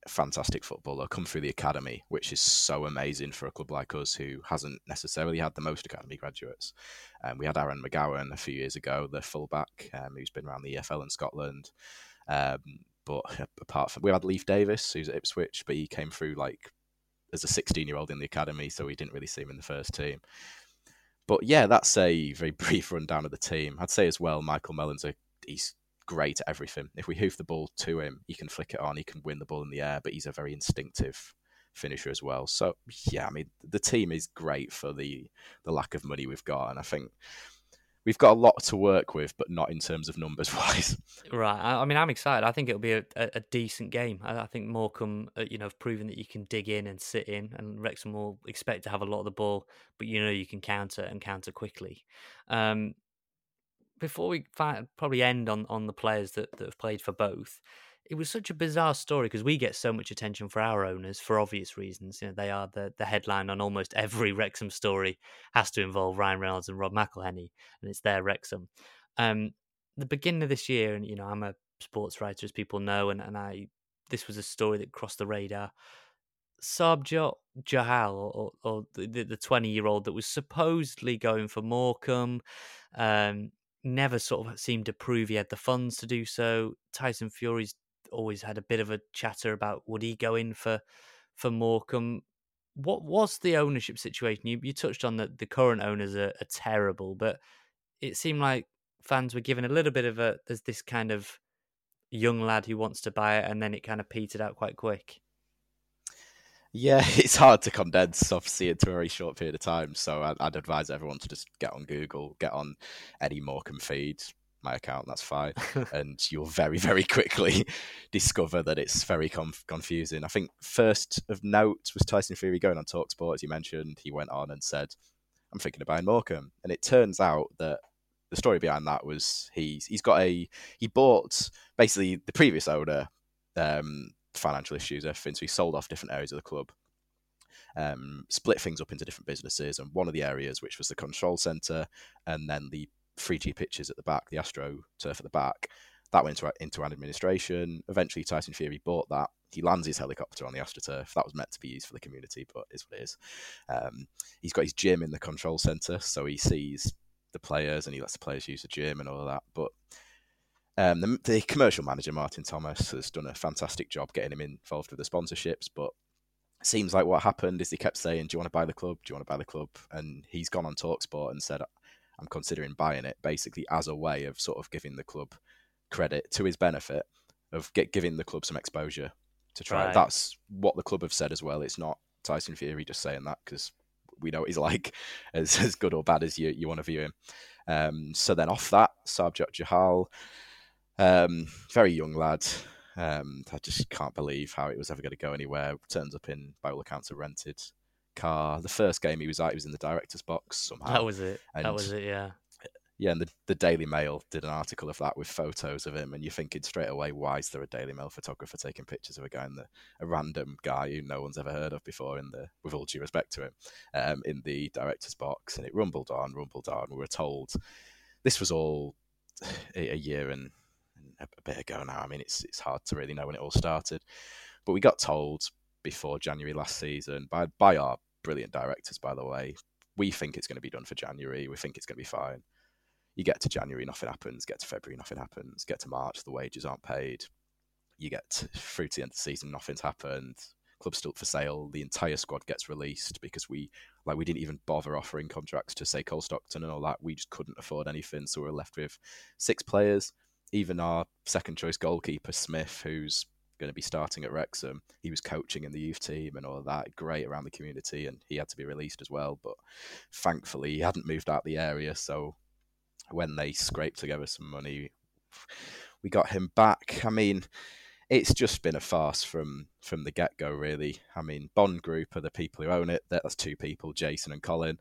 fantastic footballer come through the academy, which is so amazing for a club like us who hasn't necessarily had the most academy graduates. Um, we had Aaron McGowan a few years ago, the fullback, um, who's been around the EFL in Scotland. Um, but apart from we had Leif Davis, who's at Ipswich, but he came through like as a 16 year old in the academy, so we didn't really see him in the first team. But yeah, that's a very [LAUGHS] brief rundown of the team. I'd say as well, Michael Mellon's a he's great at everything. If we hoof the ball to him, he can flick it on, he can win the ball in the air, but he's a very instinctive finisher as well. So yeah, I mean the team is great for the the lack of money we've got, and I think we've got a lot to work with, but not in terms of numbers wise. [LAUGHS] Right. I, mean, I'm excited. I think it'll be a, a, a decent game. I, I, think Morecambe, uh, you know, have proven that you can dig in and sit in, and Wrexham will expect to have a lot of the ball, but you know you can counter and counter quickly. Um, before we probably end on on the players that, that have played for both, it was such a bizarre story because we get so much attention for our owners for obvious reasons. You know, they are the the headline on almost every [LAUGHS] Wrexham story has to involve Ryan Reynolds and Rob McElhenney, and it's their Wrexham. Um, the beginning of this year, and you know, I'm a sports writer, as people know, and, and I this was a story that crossed the radar. Sarbjot Johal, or, or the 20 year old that was supposedly going for Morecambe, um, never sort of seemed to prove he had the funds to do so. Tyson Fury's always had a bit of a chatter about would he go in for for Morecambe. What was the ownership situation? You, you touched on that the current owners are, are terrible, but it seemed like fans were given a little bit of a there's this kind of young lad who wants to buy it, and then it kind of petered out quite quick. Yeah, [LAUGHS] it's hard to condense, obviously, into a very short period of time. So I'd, I'd advise everyone to just get on Google, get on Eddie Morecambe feed, my account, that's fine. [LAUGHS] and you'll very, very quickly [LAUGHS] discover that it's very conf- confusing. I think first of note was Tyson Fury going on Talksport, as you mentioned. He went on and said, I'm thinking of buying Morecambe. And it turns out that the story behind that was he's he's got a he bought basically the previous owner um, financial issues everything so he sold off different areas of the club um, split things up into different businesses and one of the areas which was the control center and then the 3G pitches at the back, the Astro turf at the back. That went into, into administration. Eventually, Tyson Fury bought that. He lands his helicopter on the AstroTurf. That was meant to be used for the community, but is what it is. Um, he's got his gym in the control centre, so he sees the players and he lets the players use the gym and all of that. But um, the, the, commercial manager Martin Thomas has done a fantastic job getting him involved with the sponsorships. But it seems like what happened is he kept saying, "Do you want to buy the club? Do you want to buy the club?" And he's gone on Talksport and said, I'm considering buying it basically as a way of sort of giving the club credit to his benefit of get, giving the club some exposure to try. Right. That's what the club have said as well. It's not Tyson Fury just saying that because we know what he's [LAUGHS] like, as, as good or bad as you, you want to view him. Um, so then off that, Sarbjot Johal, um, very young lad. Um, I just can't believe how it was ever going to go anywhere. Turns up in, by all accounts, a rented car. The first game he was at, he was in the director's box somehow. That was it. And that was it. Yeah. yeah, and the, the Daily Mail did an article of that with photos of him, and you're thinking straight away, why is there a Daily Mail photographer taking pictures of a guy in the a random guy who no one's ever heard of before in the with all due respect to him, um, in the director's box, and it rumbled on, rumbled on. We were told this was all [SIGHS] a, a year and, a bit ago now. I mean, it's it's hard to really know when it all started, but we got told before January last season by by our brilliant directors, by the way. We think it's going to be done for January. We think it's going to be fine you get to January, nothing happens. Get to February, nothing happens. Get to March, the wages aren't paid. You get through to the end of the season, nothing's happened. Club's still for sale. The entire squad gets released because we like we didn't even bother offering contracts to say Cole Stockton and all that. We just couldn't afford anything, so we we're left with six players. Even our second choice goalkeeper Smith, who's going to be starting at Wrexham. He was coaching in the youth team and all of that, great around the community, and he had to be released as well. But thankfully, he hadn't moved out the area, so when they scraped together some money, we got him back. I mean, it's just been a farce from from the get go, really. I mean, Bond Group are the people who own it. That's two people, Jason and Colin.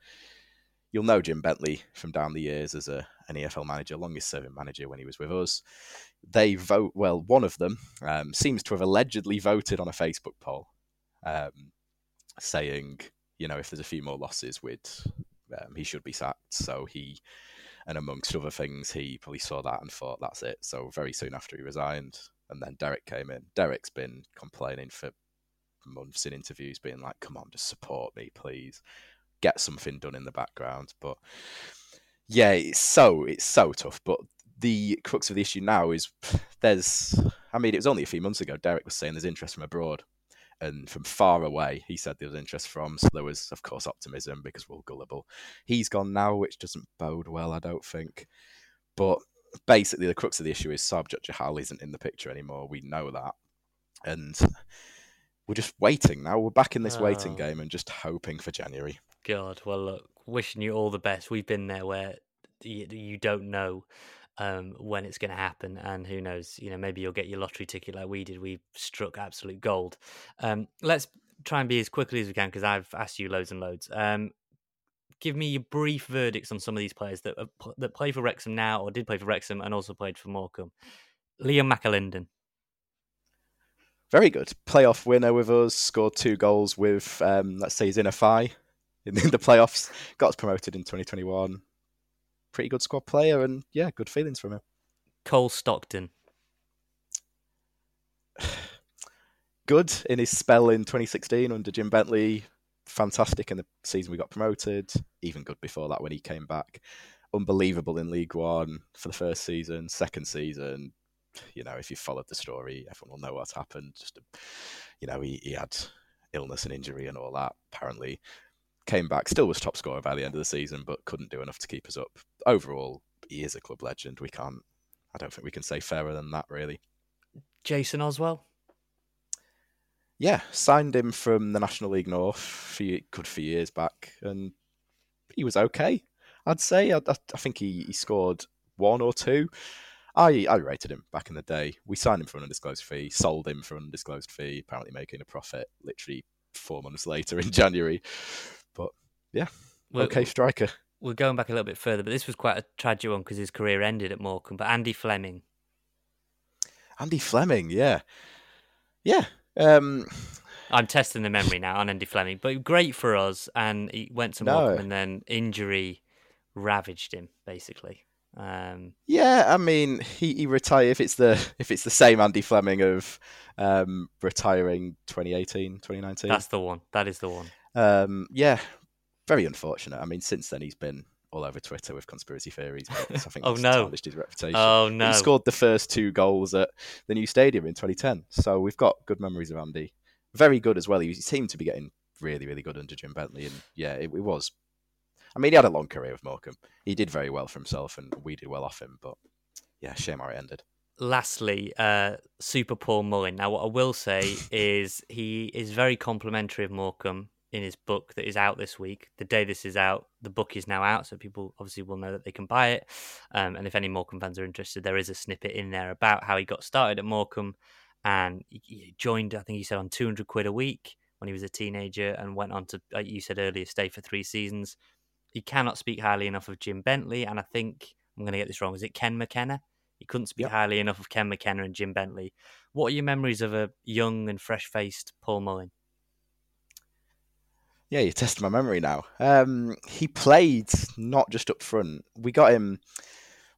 You'll know Jim Bentley from down the years as a an EFL manager, longest serving manager when he was with us. They vote well. One of them um, seems to have allegedly voted on a Facebook poll, um, saying, you know, if there's a few more losses, with um, he should be sacked. So he and amongst other things, he probably saw that and thought, that's it. So very soon after he resigned, and then Derek came in. Derek's been complaining for months in interviews, being like, come on, just support me, please. Get something done in the background. But yeah, it's so it's so tough. But the crux of the issue now is there's I mean, it was only a few months ago Derek was saying there's interest from abroad and from far away, he said there was interest from. So there was, of course, optimism because we're all gullible. He's gone now, which doesn't bode well, I don't think. But basically, the crux of the issue is Sarbjot Johal isn't in the picture anymore. We know that, and we're just waiting now. We're back in this oh. waiting game and just hoping for January. God, well, look, wishing you all the best. We've been there where you, you don't know um, when it's going to happen. And who knows, you know, maybe you'll get your lottery ticket like we did. We struck absolute gold. Um, let's try and be as quickly as we can because I've asked you loads and loads. Um, give me your brief verdicts on some of these players that that play for Wrexham now or did play for Wrexham and also played for Morecambe. Liam McAlinden. Very good. Playoff winner with us, scored two goals with, um, let's say, his inner thigh in the playoffs. Got promoted in 2021 pretty good squad player, and yeah, good feelings from him. Cole Stockton. [SIGHS] good in his spell in 2016 under Jim Bentley. Fantastic in the season we got promoted. Even good before that when he came back. Unbelievable in League One for the first season. Second season, you know, if you followed the story, everyone will know what happened. Just, you know, he, he had illness and injury and all that. Apparently, came back, still was top scorer by the end of the season, but couldn't do enough to keep us up. Overall, he is a club legend. We can't, I don't think we can say fairer than that, really. Jason Oswell? Yeah, signed him from the National League North for good few years back, and he was okay. I'd say. I, I think he, he scored one or two. I, I rated him back in the day. We signed him for an undisclosed fee, sold him for an undisclosed fee, apparently making a profit literally four months later in [LAUGHS] January. But yeah, we're, okay striker. We're going back a little bit further, but this was quite a tragic one because his career ended at Morecambe. But Andy Fleming. Andy Fleming, yeah. Yeah. Um, I'm testing the memory now on Andy Fleming, but great for us. And he went to no. Morecambe and then injury ravaged him, basically. Um, yeah, I mean, he, he retired. If it's the if it's the same Andy Fleming of um, retiring 2018, 2019. That's the one. That is the one. Um, yeah, very unfortunate. I mean, since then he's been all over Twitter with conspiracy theories. I think [LAUGHS] oh no, tarnished his reputation. Oh no, he scored the first two goals at the new stadium in 2010. So we've got good memories of Andy. Very good as well. He seemed to be getting really, really good under Jim Bentley, and yeah, it, it was. I mean, he had a long career with Morecambe. He did very well for himself, and we did well off him. But yeah, shame how it ended lastly, uh, Super Paul Mullin. Now, what I will say [LAUGHS] is he is very complimentary of Morecambe in his book that is out this week. The day this is out, the book is now out, so people obviously will know that they can buy it. Um, and if any Morecambe fans are interested, there is a snippet in there about how he got started at Morecambe and he joined. I think he said on two hundred quid a week, when he was a teenager and went on to, like you said earlier, stay for three seasons. He cannot speak highly enough of Jim Bentley, and I think I'm going to get this wrong. Is it Ken McKenna? He couldn't speak yep. highly enough of Ken McKenna and Jim Bentley. What are your memories of a young and fresh faced Paul Mullin? Yeah, you're testing my memory now. Um, he played not just up front. We got him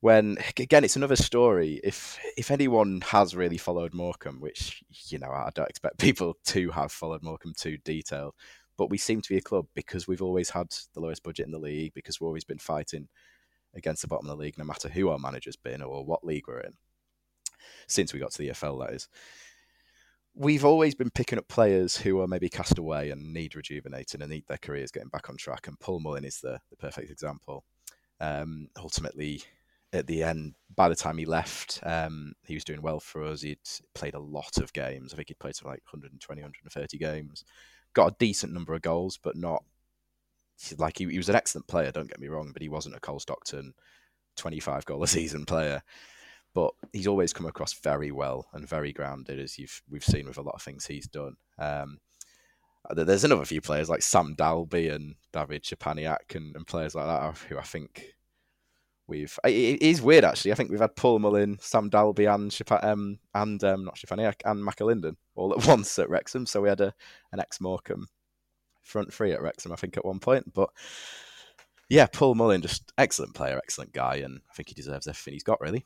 when again it's another story if if anyone has really followed morecambe which you know i don't expect [LAUGHS] people to have followed morecambe too detailed but we seem to be a club because we've always had the lowest budget in the league because we've always been fighting against the bottom of the league no matter who our manager's been or what league we're in since we got to the EFL that is we've always been picking up players who are maybe cast away and need rejuvenating and need their careers getting back on track and paul mullin is the, the perfect example um, ultimately at the end, by the time he left, um, he was doing well for us. He'd played a lot of games. I think he'd played like 120, 130 games. Got a decent number of goals, but not like he, he was an excellent player. Don't get me wrong, but he wasn't a Cole Stockton 25 goal a season player. But he's always come across very well and very grounded, as you've we've seen with a lot of things he's done. Um, there's another few players like Sam Dalby and David Szczepaniak and, and players like that who I think We've it is weird actually. I think we've had Paul Mullin, Sam Dalby, and um, and um, not Szczepaniak and McAlinden all at [LAUGHS] once at Wrexham. So we had a an ex Morecambe front three at Wrexham, I think, at one point. But yeah, Paul Mullin, just excellent player, excellent guy, and I think he deserves everything he's got really.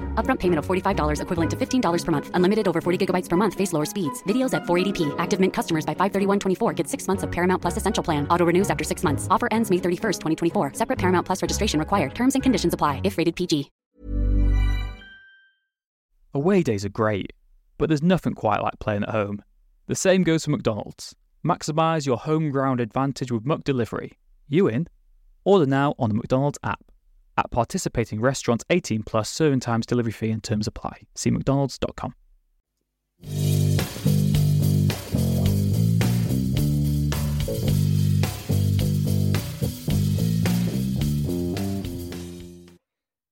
Upfront payment of $45 equivalent to $15 per month. Unlimited over 40 gigabytes per month. Face lower speeds. Videos at 480p. Active Mint customers by 531.24 get six months of Paramount Plus Essential Plan. Auto renews after six months. Offer ends May 31st, 2024. Separate Paramount Plus registration required. Terms and conditions apply if rated PG. Away days are great, but there's nothing quite like playing at home. The same goes for McDonald's. Maximise your home ground advantage with Muck McDelivery. You in? Order now on the McDonald's app. At participating restaurants 18 plus serving times delivery fee and terms apply. See mcdonalds.com.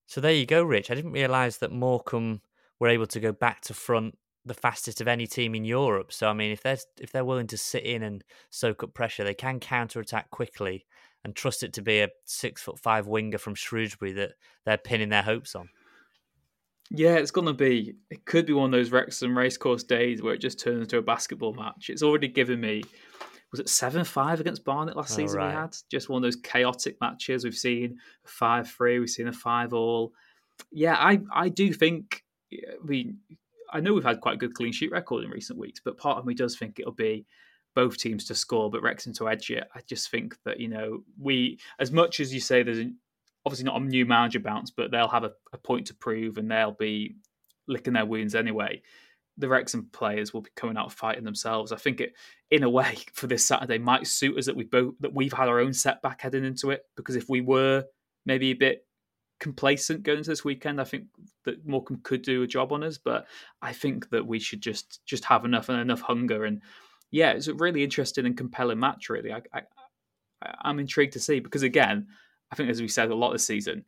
So there you go, Rich. I didn't realise that Morecambe were able to go back to front the fastest of any team in Europe. So I mean, if they're if they're willing to sit in and soak up pressure, they can counter attack quickly and trust it to be a six foot five winger from Shrewsbury that they're pinning their hopes on. Yeah, it's gonna be. It could be one of those Wrexham racecourse days where it just turns into a basketball match. It's already given me. Was it seven five against Barnet last oh, season? Right. We had just one of those chaotic matches. We've seen a five three. We've seen a five all. Yeah, I I do think we I know we've had quite a good clean sheet record in recent weeks, but part of me does think it'll be both teams to score, but Wrexham to edge it. I just think that you know we, as much as you say, there's obviously not a new manager bounce, but they'll have a, a point to prove and they'll be licking their wounds anyway. The Wrexham players will be coming out fighting themselves. I think it, in a way, [LAUGHS] for this Saturday might suit us that we both that we've had our own setback heading into it because if we were maybe a bit complacent going into this weekend. I think that Morecambe could do a job on us, but I think that we should just just have enough and enough hunger. And yeah, it's a really interesting and compelling match. Really, I, I I'm intrigued to see because again, I think as we said a lot this season,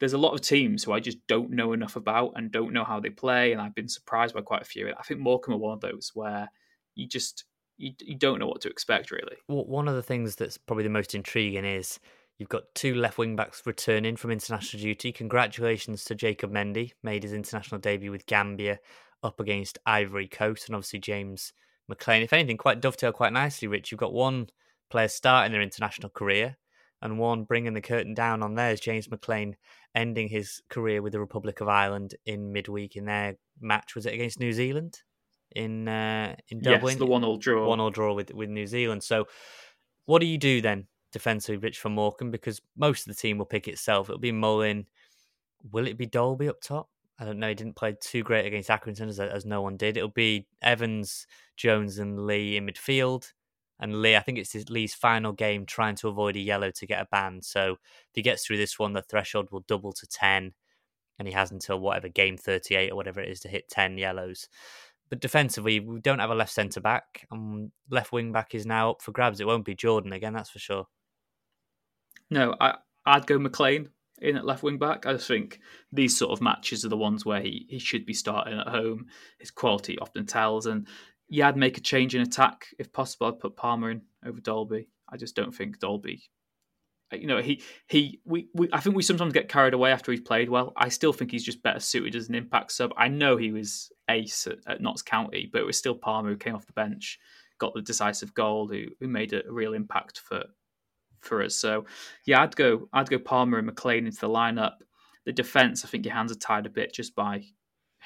there's a lot of teams who I just don't know enough about and don't know how they play, and I've been surprised by quite a few. I think Morecambe are one of those where you just you, you don't know what to expect really. Well, one of the things that's probably the most intriguing is You've got two left wing backs returning from international duty. Congratulations to Jacob Mendy, made his international debut with Gambia up against Ivory Coast, and obviously James McClean. If anything, quite dovetail quite nicely, Rich. You've got one player starting their international career and one bringing the curtain down on theirs. James McClean ending his career with the Republic of Ireland in midweek in their match. Was it against New Zealand in uh, in Dublin? Yes, the one all draw. One all draw with with New Zealand. So, what do you do then defensively rich for Morecambe because most of the team will pick itself. It'll be Mullin. Will it be Dalby up top? I don't know. He didn't play too great against Accrington as, as no one did. It'll be Evans, Jones, and Lee in midfield. And Lee, I think it's Lee's final game trying to avoid a yellow to get a ban. So if he gets through this one, the threshold will double to 10. And he has until whatever game 38 or whatever it is to hit 10 yellows. but defensively, we don't have a left centre back, and left wing back is now up for grabs. It won't be Jordan again, that's for sure. No, I, I'd go McClean in at left wing back. I just think these sort of matches are the ones where he, he should be starting at home. His quality often tells. And yeah, I'd make a change in attack if possible. I'd put Palmer in over Dalby. I just don't think Dalby. Uh, you know, he he we, we I think we sometimes get carried away after he's played well. I still think he's just better suited as an impact sub. I know he was ace at, at Notts County, but it was still Palmer who came off the bench, got the decisive goal, who who made a real impact for for us. So yeah, I'd go I'd go Palmer and McClean into the lineup. The defense, I think your hands are tied a bit just by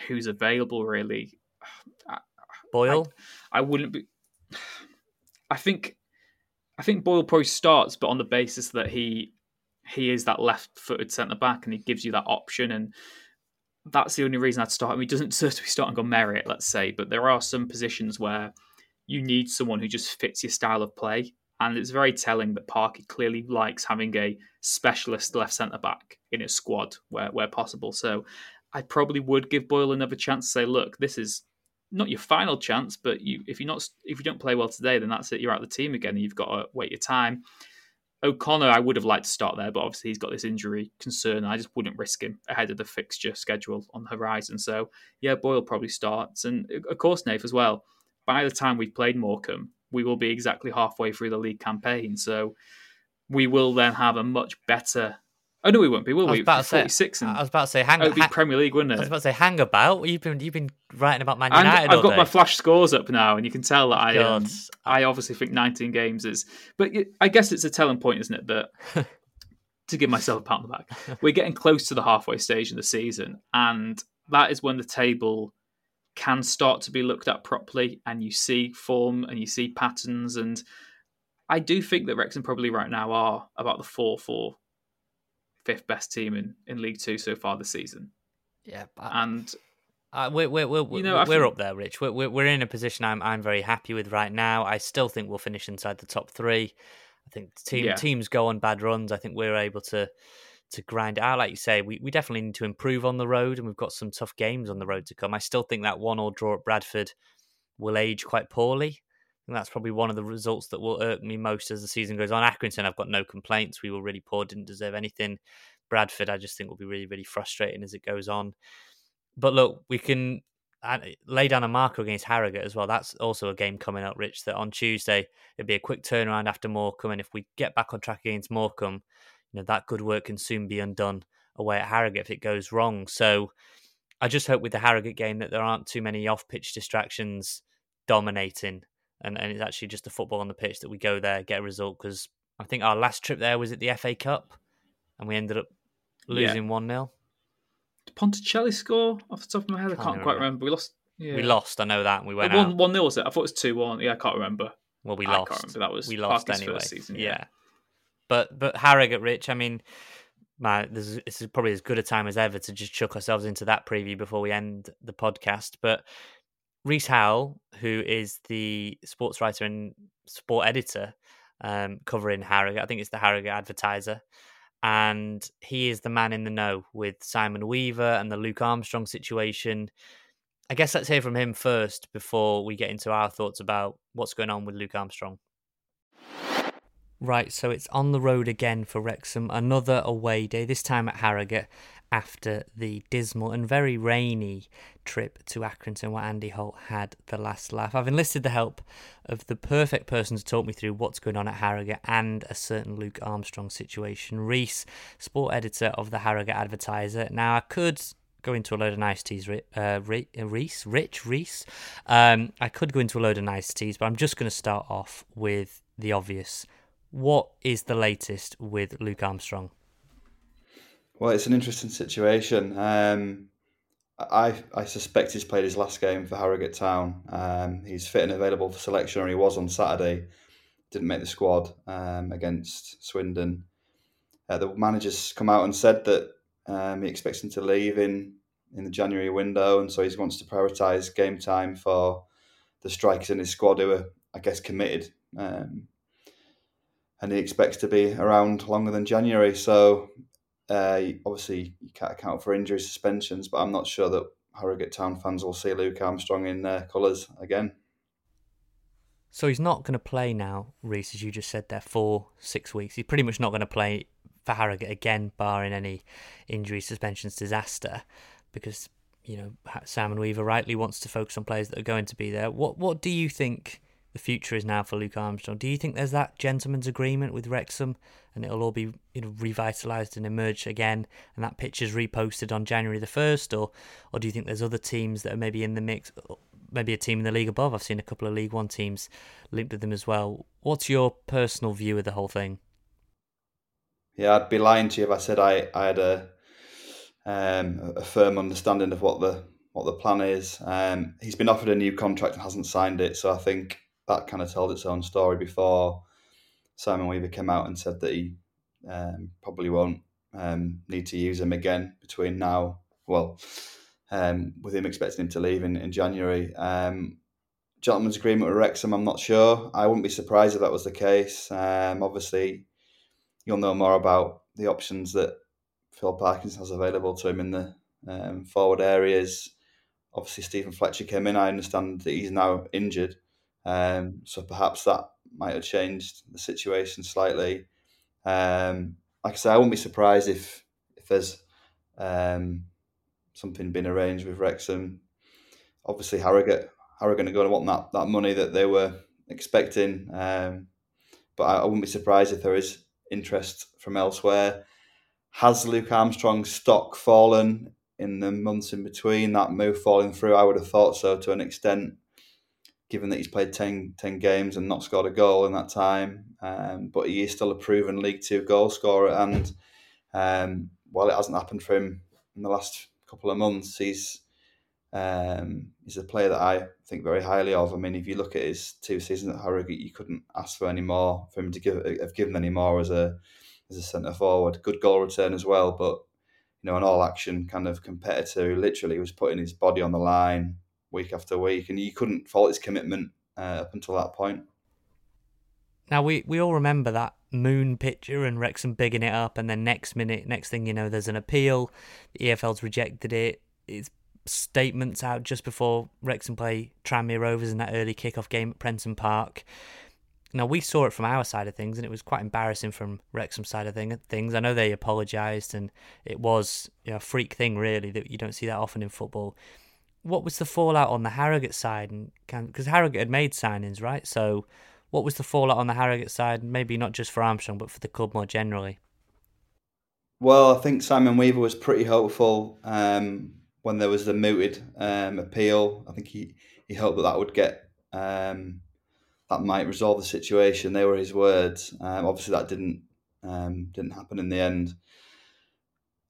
who's available. Really, [SIGHS] Boyle. I, I wouldn't be. [SIGHS] I think I think Boyle probably starts, but on the basis that he he is that left-footed centre back and he gives you that option and that's the only reason I'd start him. He doesn't certainly start and go merit, let's say, but there are some positions where you need someone who just fits your style of play. And it's very telling that Parky clearly likes having a specialist left centre back in his squad where, where possible. So I probably would give Boyle another chance to say, look, this is not your final chance, but you if you're not if you don't play well today, then that's it. You're out of the team again. And you've got to wait your time. O'Connor, I would have liked to start there, but obviously he's got this injury concern. I just wouldn't risk him ahead of the fixture schedule on the horizon. So yeah, Boyle probably starts, and of course Nath as well. By the time we've played Morecambe, we will be exactly halfway through the league campaign. So we will then have a much better. Oh no, we won't be, will we? about to say- 46 and I was about to say, hang, oh, it'd be ha- Premier League, wouldn't it? I was about to say, hang about. You've been you've been writing about Man And United. I've all got day. my flash scores up now, and you can tell that I um, I obviously think 19 games is. But I guess it's a telling point, isn't it, that [LAUGHS] to give myself a pat on the back, we're getting close to the halfway stage in the season, and that is when the table can start to be looked at properly, and you see form and you see patterns, and I do think that Wrexham probably right now are about the fourth or fifth best team in, in League Two so far this season, Yeah, and Uh, we're we're we're, You know, we're think- up there, Rich. We're, we're we're in a position I'm I'm very happy with right now. I still think we'll finish inside the top three. I think team Yeah. teams go on bad runs. I think we're able to to grind out. Like you say, we, we definitely need to improve on the road, and we've got some tough games on the road to come. I still think that one or draw at Bradford will age quite poorly. And that's probably one of the results that will irk me most as the season goes on. Accrington, I've got no complaints. We were really poor, didn't deserve anything. Bradford, I just think will be really, really frustrating as it goes on. But look, we can uh, lay down a marker against Harrogate as well. That's also a game coming up, Rich. That on Tuesday it'd be a quick turnaround after Morecambe, and if we get back on track against Morecambe, you know that good work can soon be undone away at Harrogate if it goes wrong. So I just hope with the Harrogate game that there aren't too many off-pitch distractions dominating, and and it's actually just the football on the pitch that we go there get a result. Because I think our last trip there was at the FA Cup, and we ended up losing one 0 Did Ponticelli score off the top of my head? I Can't can't quite remember. remember. We lost. Yeah. We lost. I know that. And we went one out. one nil was it? I thought it was two one. Yeah, I can't remember. Well, we I lost. can't remember. That was we lost Parky's anyway. season, yeah. yeah. But but Harrogate, Rich. I mean, is, this is probably as good a time as ever to just chuck ourselves into that preview before we end the podcast. But Rhys Howell, who is the sports writer and sport editor um, covering Harrogate, I think it's the Harrogate Advertiser. And he is the man in the know with Simon Weaver and the Luke Armstrong situation. I guess let's hear from him first before we get into our thoughts about what's going on with Luke Armstrong. Right, so it's on the road again for Wrexham. Another away day, this time at Harrogate, after the dismal and very rainy trip to Accrington where Andy Holt had the last laugh. I've enlisted the help of the perfect person to talk me through what's going on at Harrogate and a certain Luke Armstrong situation. Rhys, sport editor of the Harrogate Advertiser. Now, I could go into a load of niceties, uh, Rhys, Rich, Rhys. Um, I could go into a load of niceties, but I'm just going to start off with the obvious. What is the latest with Luke Armstrong? Well, it's an interesting situation. Um, I I suspect he's played his last game for Harrogate Town. Um, he's fit and available for selection, or he was on Saturday. Didn't make the squad um, against Swindon. Uh, the manager's come out and said that um, he expects him to leave in in the January window, and so he wants to prioritise game time for the strikers in his squad who are, I guess, committed. Um, and he expects to be around longer than January. So uh, obviously, you can't account for injury suspensions, but I'm not sure that Harrogate Town fans will see Luke Armstrong in their colours again. So he's not going to play now, Rhys, as you just said there, for six weeks. He's pretty much not going to play for Harrogate again, barring any injury, suspensions, disaster, because you know Simon Weaver rightly wants to focus on players that are going to be there. What what do you think the future is now for Luke Armstrong? Do you think there's that gentleman's agreement with Wrexham, and it'll all be you know revitalised and emerge again, and that picture's reposted on January the first, or or do you think there's other teams that are maybe in the mix? Maybe a team in the league above. I've seen a couple of League One teams linked with them as well. What's your personal view of the whole thing? Yeah, I'd be lying to you if I said I, I had a um, a firm understanding of what the what the plan is. Um, he's been offered a new contract and hasn't signed it, so I think that kind of told its own story before Simon Weaver came out and said that he um, probably won't um, need to use him again between now. Well, um, with him expecting him to leave in, in January. Um, gentleman's agreement with Wrexham, I'm not sure. I wouldn't be surprised if that was the case. Um, obviously, you'll know more about the options that Phil Parkinson has available to him in the um, forward areas. Obviously, Steven Fletcher came in. I understand that he's now injured, um, so perhaps that might have changed the situation slightly. Um, like I say, I wouldn't be surprised if if there's um, something been arranged with Wrexham. Obviously, Harrogate Harrogate are going to want that that money that they were expecting, um, but I, I wouldn't be surprised if there is interest from elsewhere. Has Luke Armstrong's stock fallen in the months in between that move falling through? I would have thought so to an extent, given that he's played 10, 10 games and not scored a goal in that time. Um, but he is still a proven League Two goal scorer, and um, while it hasn't happened for him in the last couple of months, he's um, he's a player that I think very highly of. I mean, if you look at his two seasons at Harrogate, you couldn't ask for any more for him to give have given any more as a as a centre forward. Good goal return as well, but you know, an all action kind of competitor who literally was putting his body on the line week after week, and you couldn't fault his commitment uh, up until that point. Now we, we all remember that moon picture and Wrexham bigging it up, and then next minute, next thing you know, there's an appeal. The EFL's rejected it. It's statements out just before Wrexham play Tranmere Rovers in that early kick-off game at Prenton Park. Now we saw it from our side of things, and it was quite embarrassing from Wrexham's side of thing, things. I know they apologised, and it was you know, a freak thing really that you don't see that often in football. What was the fallout on the Harrogate side? And because Harrogate had made signings, right? So, what was the fallout on the Harrogate side? Maybe not just for Armstrong, but for the club more generally. Well, I think Simon Weaver was pretty hopeful um, when there was the mooted um, appeal. I think he, he hoped that that would get um, that might resolve the situation. They were his words. Um, obviously, that didn't um, didn't happen in the end.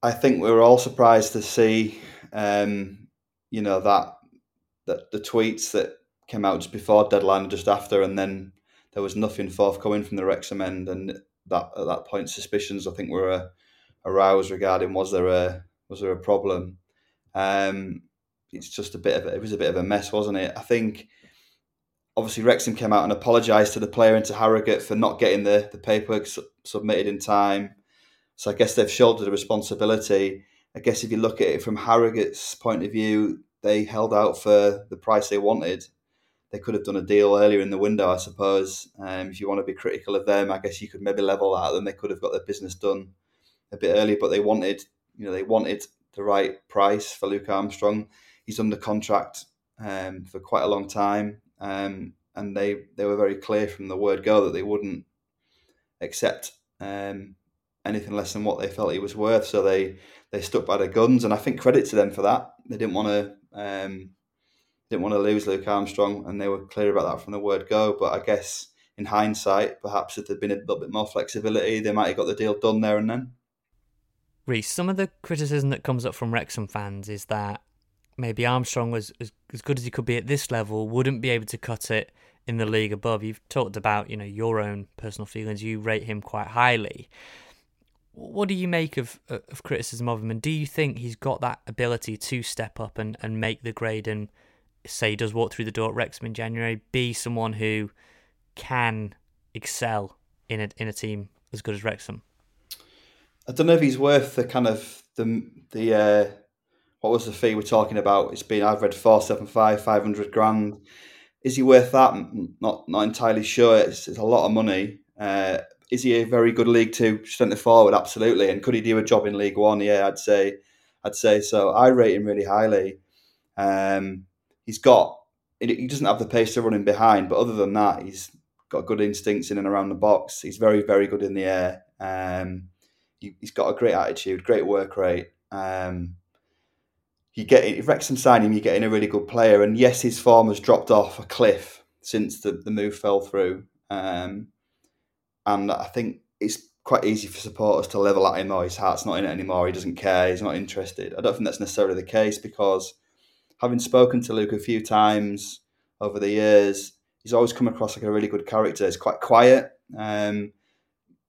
I think we were all surprised to see, um, you know, that that the tweets that came out just before deadline and just after, and then there was nothing forthcoming from the Wrexham end, and that at that point suspicions I think were uh, aroused regarding was there a was there a problem. Um, it's just a bit of a, it was a bit of a mess, wasn't it? I think obviously Wrexham came out and apologised to the player and to Harrogate for not getting the, the paperwork su- submitted in time. So I guess they've shouldered a responsibility. I guess if you look at it from Harrogate's point of view, they held out for the price they wanted. They could have done a deal earlier in the window, I suppose. Um, if you want to be critical of them, I guess you could maybe level that at them. They could have got their business done a bit earlier, but they wanted, you know, they wanted the right price for Luke Armstrong. He's under contract um, for quite a long time um, and they they were very clear from the word go that they wouldn't accept um, anything less than what they felt he was worth. So they they stuck by their guns, and I think credit to them for that. They didn't want to um, didn't want to lose Luke Armstrong, and they were clear about that from the word go. But I guess in hindsight, perhaps if there'd been a little bit more flexibility, they might have got the deal done there and then. Rhys, some of the criticism that comes up from Wrexham fans is that maybe Armstrong was as, as good as he could be at this level, wouldn't be able to cut it in the league above. You've talked about, you know, your own personal feelings. You rate him quite highly. What do you make of of criticism of him, and do you think he's got that ability to step up and, and make the grade and say he does walk through the door at Wrexham in January, be someone who can excel in a in a team as good as Wrexham? I don't know if he's worth the kind of the the uh, what was the fee we're talking about? It's been I've read four seven five, five hundred grand. Is he worth that? Not not entirely sure. It's, it's a lot of money. Uh, is he a very good League Two centre forward? Absolutely. And could he do a job in League One? Yeah, I'd say I'd say so. I rate him really highly. Um, he's got he doesn't have the pace to run in behind, but other than that, he's got good instincts in and around the box. He's very very good in the air. Um, he, has got a great attitude, great work rate. Um, you get if Wrexham sign him, you're getting a really good player. And yes, his form has dropped off a cliff since the, the move fell through. Um, and I think it's quite easy for supporters to level at him. Oh, his heart's not in it anymore. He doesn't care. He's not interested. I don't think that's necessarily the case because having spoken to Luke a few times over the years, he's always come across like a really good character. He's quite quiet. Um,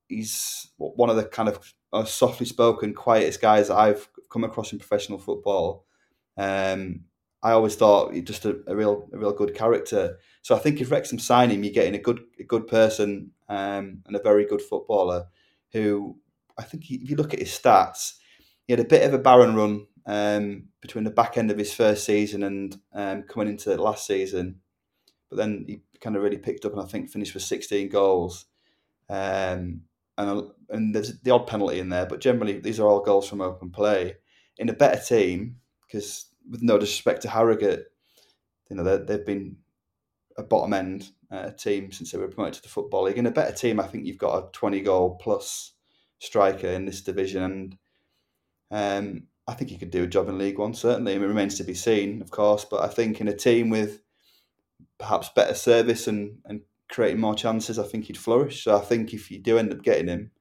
he's one of the kind of uh, softly spoken, quietest guys that I've come across in professional football. Um, I always thought he's just a, a, real, a real good character. So I think if Wrexham sign him, you're getting a good, a good person um, and a very good footballer. Who I think he, if you look at his stats, he had a bit of a barren run um, between the back end of his first season and um, coming into last season, but then he kind of really picked up and I think finished with 16 goals. Um, and and there's the odd penalty in there, but generally these are all goals from open play. In a better team, because with no disrespect to Harrogate, you know they've been a bottom end uh, team since they were promoted to the football league. In a better team, I think you've got a twenty goal plus striker in this division, and um, I think he could do a job in League One. Certainly, it remains to be seen, of course. But I think in a team with perhaps better service and, and creating more chances, I think he'd flourish. So I think if you do end up getting him,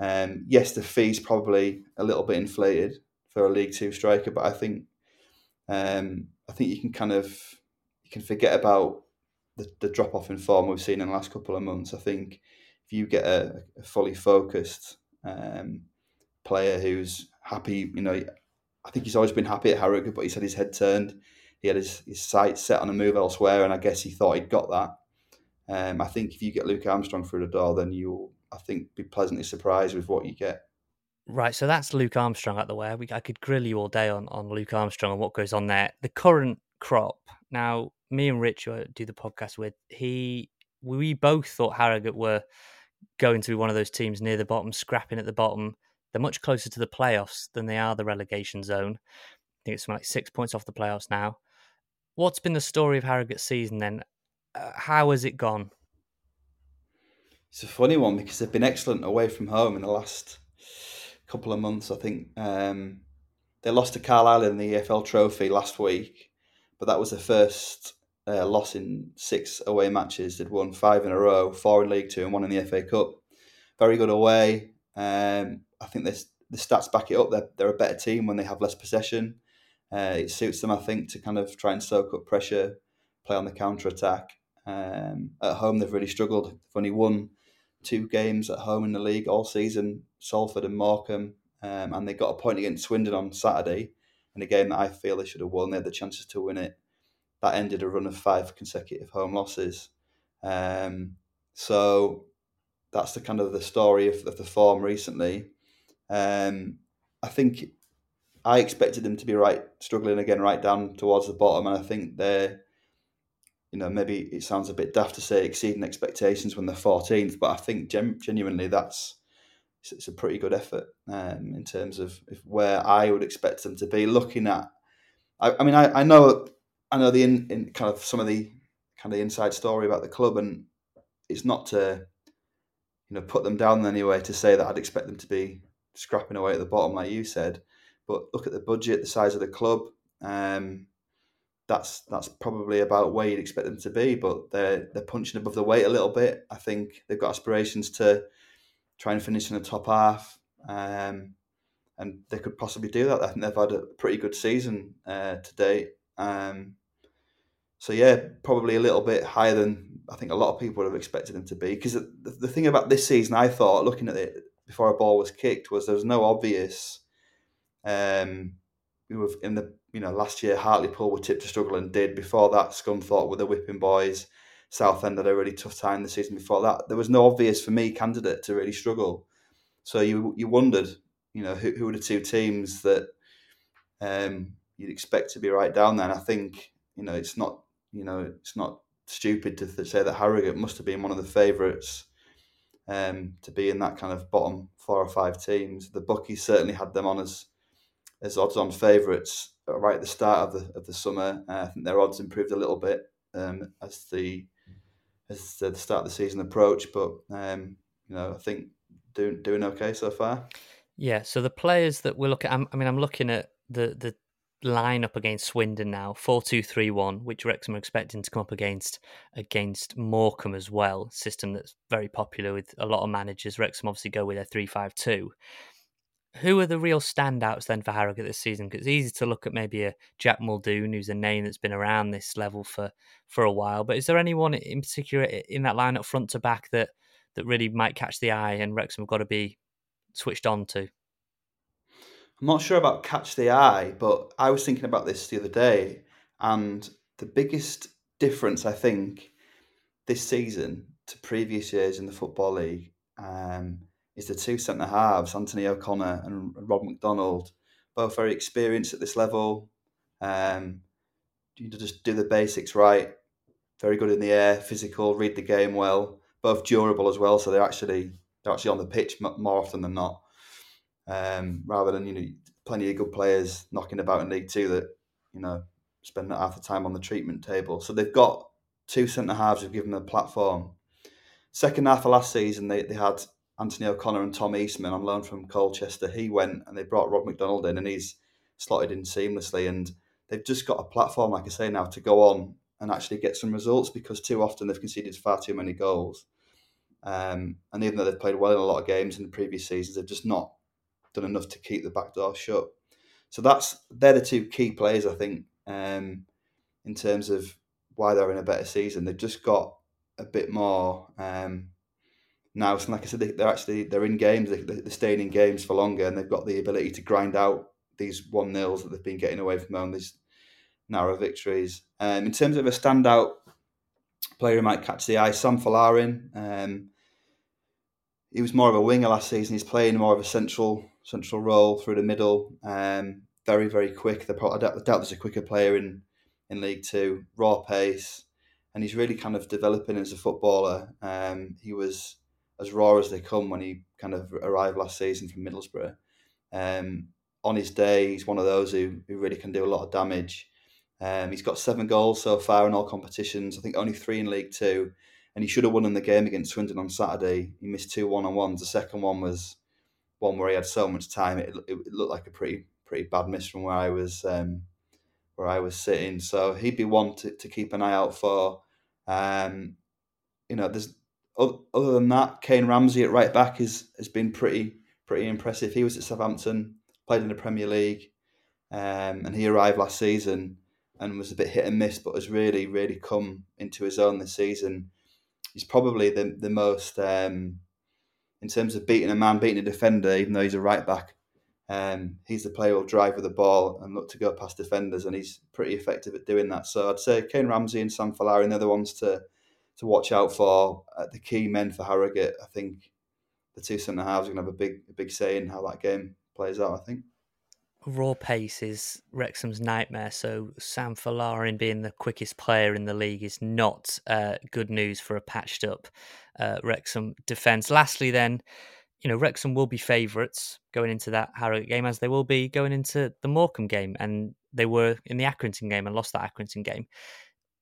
um, yes, the fee's probably a little bit inflated for a League Two striker, but I think um, I think you can kind of you can forget about the, the drop off in form we've seen in the last couple of months. I think if you get a, a fully focused um, player who's happy, you know, I think he's always been happy at Harrogate, but he's had his head turned. He had his, his sights set on a move elsewhere, and I guess he thought he'd got that. Um, I think if you get Luke Armstrong through the door, then you'll, I think, be pleasantly surprised with what you get. Right, so that's Luke Armstrong out the way. We, I could grill you all day on, on Luke Armstrong and what goes on there. The current crop. Now, me and Rich, do the podcast with, he we both thought Harrogate were going to be one of those teams near the bottom, scrapping at the bottom. They're much closer to the playoffs than they are the relegation zone. I think it's like six points off the playoffs now. What's been the story of Harrogate's season then? Uh, how has it gone? It's a funny one because they've been excellent away from home in the last couple of months. I think um, they lost to Carlisle in the EFL Trophy last week, but that was their first uh, loss in six away matches. They'd won five in a row, four in League Two and one in the FA Cup. Very good away. Um, I think this, the stats back it up. They're, they're a better team when they have less possession. Uh, it suits them, I think, to kind of try and soak up pressure, play on the counter attack. Um, at home, they've really struggled. They've only won two games at home in the league all season Salford and Morecambe. Um, and they got a point against Swindon on Saturday in a game that I feel they should have won. They had the chances to win it. That ended a run of five consecutive home losses. Um, so that's the kind of the story of, of the form recently. Um, I think I expected them to be right struggling again, right down towards the bottom, and I think they're, you know, maybe it sounds a bit daft to say exceeding expectations when they're 14th, but I think gen- genuinely that's it's, a pretty good effort um, in terms of where I would expect them to be. Looking at, I, I mean, I, I know I know the in, in kind of some of the kind of the inside story about the club, and it's not to you know put them down in any way to say that I'd expect them to be scrapping away at the bottom, like you said. But look at the budget, the size of the club. Um, that's that's probably about where you'd expect them to be, but they're they're punching above the weight a little bit. I think they've got aspirations to try and finish in the top half, um, and they could possibly do that. I think they've had a pretty good season uh, to date. Um, so yeah, probably a little bit higher than I think a lot of people would have expected them to be. Because the, the thing about this season, I thought looking at it before a ball was kicked, was there was no obvious. Um, we were in the you know last year Hartlepool were tipped to struggle and did. Before that, Scunthorpe were the whipping boys. Southend had a really tough time the season before that. There was no obvious for me candidate to really struggle. So you you wondered, you know, who, who were the two teams that um, you'd expect to be right down there. And I think you know it's not you know it's not stupid to th- say that Harrogate must have been one of the favourites um, to be in that kind of bottom four or five teams. The bookies certainly had them on as as odds-on favourites right at the start of the of the summer. Uh, I think their odds improved a little bit um, as the as the start of the season approach. but um, you know I think doing doing okay so far. Yeah. So the players that we're looking, I'm, I mean, I'm looking at the the line up against Swindon now, four two three one, which Wrexham are expecting to come up against against Morecambe as well. System that's very popular with a lot of managers. Wrexham obviously go with their three five two. Who are the real standouts then for Harrogate this season? Because it's easy to look at maybe a Jack Muldoon, who's a name that's been around this level for for a while. But is there anyone in particular in that lineup front to back that that really might catch the eye and Wrexham have got to be switched on to? I'm not sure about catch the eye, but I was thinking about this the other day, and the biggest difference I think this season to previous years in the Football League um, is the two centre halves, Anthony O'Connor and Rob McDonald, both very experienced at this level. Um, you just do the basics right, very good in the air, physical, read the game well, both durable as well. So they're actually they're actually on the pitch more often than not um, rather than you know plenty of good players knocking about in League Two that you know spend half the time on the treatment table. So they've got two centre halves who've given them a platform. Second half of last season, they, they had Anthony O'Connor and Tom Eastman on loan from Colchester. He went and they brought Rob McDonald in, and he's slotted in seamlessly. And they've just got a platform, like I say now, to go on and actually get some results because too often they've conceded far too many goals. Um, and even though they've played well in a lot of games in the previous seasons, they've just not done enough to keep the back door shut. So that's they're the two key players I think um, in terms of why they're in a better season. They've just got a bit more um, now. So like I said, they, are actually they're in games. They, they're staying in games for longer, and they've got the ability to grind out these one nils that they've been getting away from home. These narrow victories. Um, in terms of a standout player who might catch the eye, Sam Folarin. Um, he was more of a winger last season. He's playing more of a central central role through the middle. Um, very very quick. The I doubt, I doubt there's a quicker player in in League Two. Raw pace, and he's really kind of developing as a footballer. Um, he was as raw as they come when he kind of arrived last season from Middlesbrough. Um, on his day, he's one of those who, who really can do a lot of damage. Um, he's got seven goals so far in all competitions. I think only three in League Two, and he should have won in the game against Swindon on Saturday. He missed two one on ones. The second one was one where he had so much time. It, it, it looked like a pretty pretty bad miss from where I was um, where I was sitting. So he'd be one to, to keep an eye out for. Um, you know, there's other than that, Kayne Ramsay at right back is has been pretty pretty impressive. He was at Southampton, played in the Premier League, um, and he arrived last season and was a bit hit and miss, but has really really come into his own this season. He's probably the the most um, in terms of beating a man, beating a defender, even though he's a right back. Um, he's the player who'll drive with the ball and look to go past defenders, and he's pretty effective at doing that. So I'd say Kayne Ramsay and Sam Folarin are the ones to to watch out for. Uh, the key men for Harrogate, I think the two centre halves are going to have a big a big say in how that game plays out. I think raw pace is Wrexham's nightmare. So Sam Folarin being the quickest player in the league is not uh, good news for a patched up uh, Wrexham defence. Lastly, then, you know Wrexham will be favourites going into that Harrogate game, as they will be going into the Morecambe game, and they were in the Accrington game and lost that Accrington game.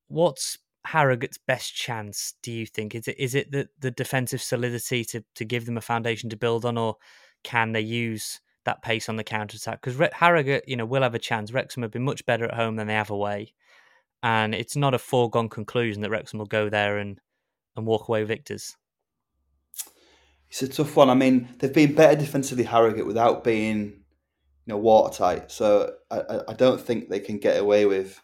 What's Harrogate's best chance? Do you think is it is it the, the defensive solidity to to give them a foundation to build on, or can they use that pace on the counter attack because Re- Harrogate, you know, will have a chance. Wrexham have been much better at home than they have away, and it's not a foregone conclusion that Wrexham will go there and and walk away victors. It's a tough one. I mean, they've been better defensively Harrogate without being, you know, watertight. So I, I don't think they can get away with,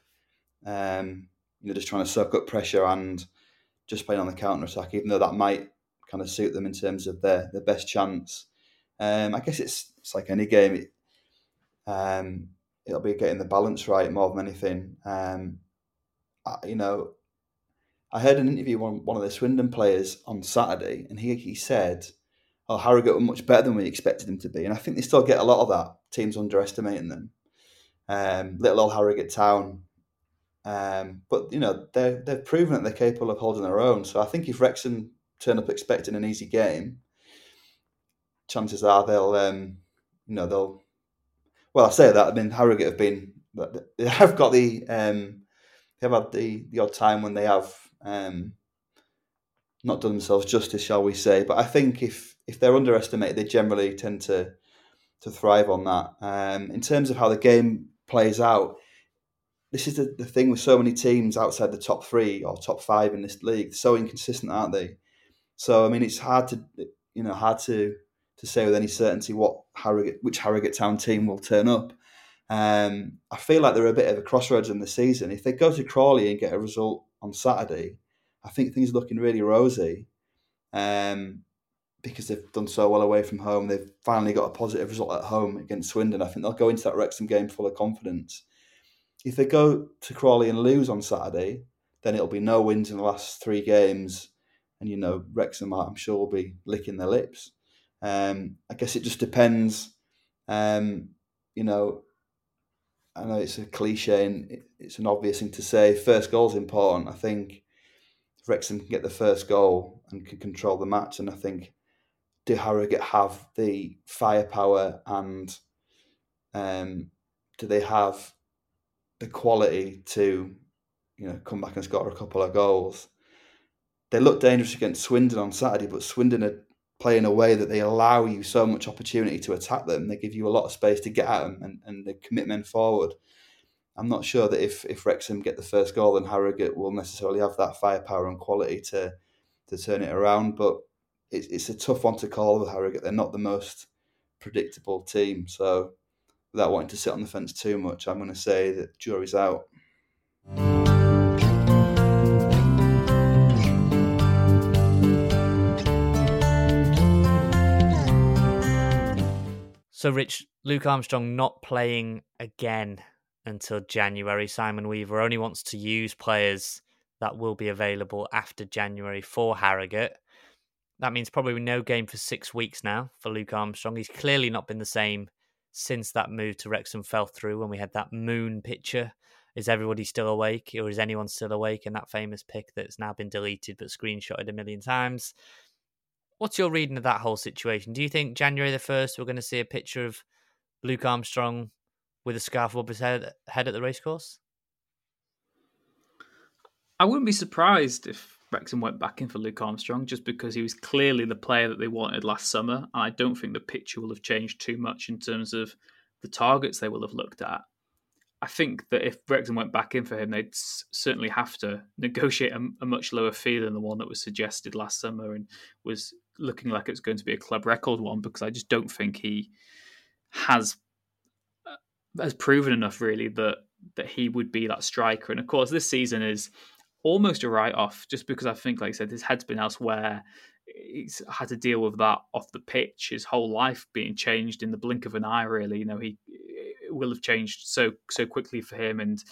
um, you know, just trying to soak up pressure and just playing on the counter attack. Even though that might kind of suit them in terms of their their best chance. Um, I guess it's it's like any game. It, um, it'll be getting the balance right more than anything. Um, I, you know, I heard an interview with one of the Swindon players on Saturday, and he he said, "Oh, Harrogate were much better than we expected them to be," and I think they still get a lot of that. Teams underestimating them. um, little old Harrogate Town. Um, but you know they they've proven that they're capable of holding their own. So I think if Wrexham turn up expecting an easy game, chances are they'll um, you know they'll. Well, I say that I mean Harrogate have been they have got the um, they have had the the odd time when they have um, not done themselves justice, shall we say? But I think if if they're underestimated, they generally tend to to thrive on that. Um, in terms of how the game plays out, this is the, the thing with so many teams outside the top three or top five in this league. So inconsistent, aren't they? So I mean, it's hard to you know hard to to say with any certainty what Harrogate which Harrogate Town team will turn up. Um, I feel like they're a bit of a crossroads in the season. If they go to Crawley and get a result on Saturday, I think things are looking really rosy. Um, because they've done so well away from home, they've finally got a positive result at home against Swindon. I think they'll go into that Wrexham game full of confidence. If they go to Crawley and lose on Saturday, then it'll be no wins in the last three games, and you know Wrexham, I'm sure, will be licking their lips. Um, I guess it just depends. Um, you know, I know it's a cliche and it's an obvious thing to say. First goal is important. I think Wrexham can get the first goal and can control the match, and I think do Harrogate have the firepower and um, do they have the quality to you know come back and score a couple of goals? They look dangerous against Swindon on Saturday, but Swindon are playing a way that they allow you so much opportunity to attack them. They give you a lot of space to get at them and, and the commitment forward. I'm not sure that if, if Wrexham get the first goal, then Harrogate will necessarily have that firepower and quality to to turn it around. But it's, it's a tough one to call with Harrogate. They're not the most predictable team. So without wanting to sit on the fence too much, I'm going to say that jury's out. So, Rich, Luke Armstrong not playing again until January. Simon Weaver only wants to use players that will be available after January for Harrogate. That means probably no game for six weeks now for Luke Armstrong. He's clearly not been the same since that move to Wrexham fell through when we had that moon picture. Is everybody still awake, or is anyone still awake in that famous pic that's now been deleted but screenshotted a million times? What's your reading of that whole situation? Do you think January the 1st we're going to see a picture of Luke Armstrong with a scarf above his head, head at the racecourse? I wouldn't be surprised if Wrexham went back in for Luke Armstrong just because he was clearly the player that they wanted last summer. And I don't think the picture will have changed too much in terms of the targets they will have looked at. I think that if Wrexham went back in for him, they'd certainly have to negotiate a, a, much lower fee than the one that was suggested last summer and was looking like it's going to be a club record one because I just don't think he has uh, has proven enough really that that he would be that striker. And of course, this season is almost a write off just because I think, like I said, his head's been elsewhere. He's had to deal with that off the pitch. His whole life being changed in the blink of an eye. Really, you know, he will have changed so so quickly for him and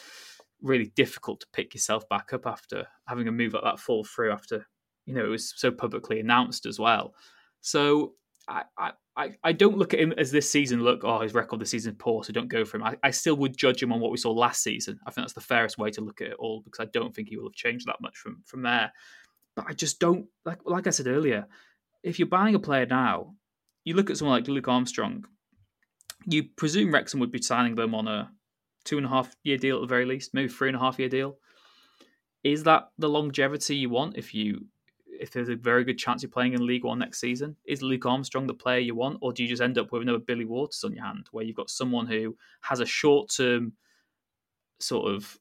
really difficult to pick yourself back up after having a move like that fall through after you know it was so publicly announced as well. So I, I, I don't look at him as this season. Look, oh, his record this season is poor, so don't go for him. I, I still would judge him on what we saw last season. I think that's the fairest way to look at it all because I don't think he will have changed that much from from there. But I just don't like like I said earlier. If you're buying a player now, you look at someone like Luke Armstrong. You presume Wrexham would be signing them on a two and a half year deal at the very least, maybe three and a half year deal. Is that the longevity you want if you if there's a very good chance you're playing in League One next season? Is Luke Armstrong the player you want, or do you just end up with another Billy Waters on your hand, where you've got someone who has a short term sort of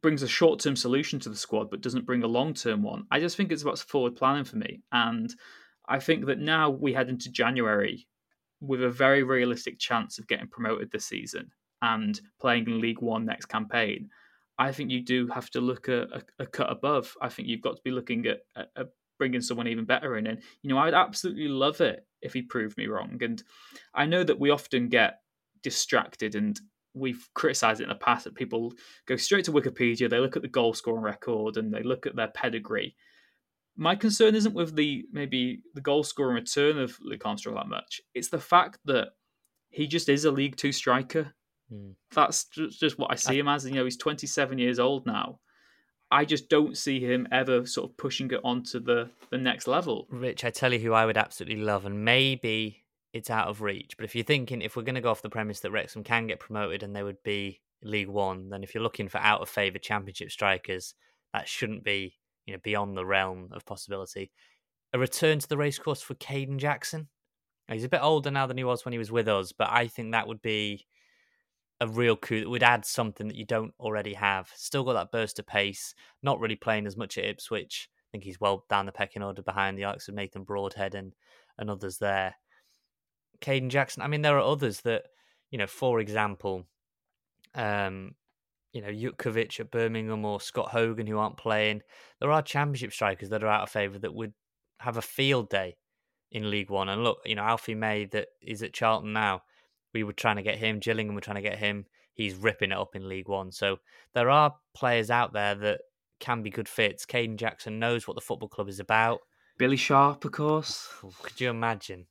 brings a short term solution to the squad, but doesn't bring a long term one? I just think it's about forward planning for me, and I think that now we head into January with a very realistic chance of getting promoted this season and playing in League One next campaign. I think you do have to look at a, a cut above. I think you've got to be looking at, at, bringing someone even better in. And, you know, I'd absolutely love it if he proved me wrong. And I know that we often get distracted and we've criticized it in the past that people go straight to Wikipedia, they look at the goal scoring record and they look at their pedigree. My concern isn't with the maybe the goal scoring return of Luke Armstrong that much. It's the fact that he just is a League Two striker Mm. That's just, just what I see him as. You know, he's 27 years old now. I just don't see him ever sort of pushing it onto the the next level. Rich, I tell you who I would absolutely love, and maybe it's out of reach. But if you're thinking if we're going to go off the premise that Wrexham can get promoted and they would be League One, then if you're looking for out of favour Championship strikers, that shouldn't be you know beyond the realm of possibility. A return to the racecourse for Kayden Jackson. He's a bit older now than he was when he was with us, but I think that would be a real coup that would add something that you don't already have. Still got that burst of pace, not really playing as much at Ipswich. I think he's well down the pecking order behind the likes of Nathan Broadhead and, and others there. Kayden Jackson, I mean, there are others that, you know, for example, um, you know, Jutkiewicz at Birmingham or Scott Hogan who aren't playing. There are championship strikers that are out of favour that would have a field day in League One. And look, you know, Alfie May that is at Charlton now we were trying to get him. Gillingham were trying to get him. He's ripping it up in League One. So there are players out there that can be good fits. Kayden Jackson knows what the football club is about. Billy Sharp, of course. Could you imagine?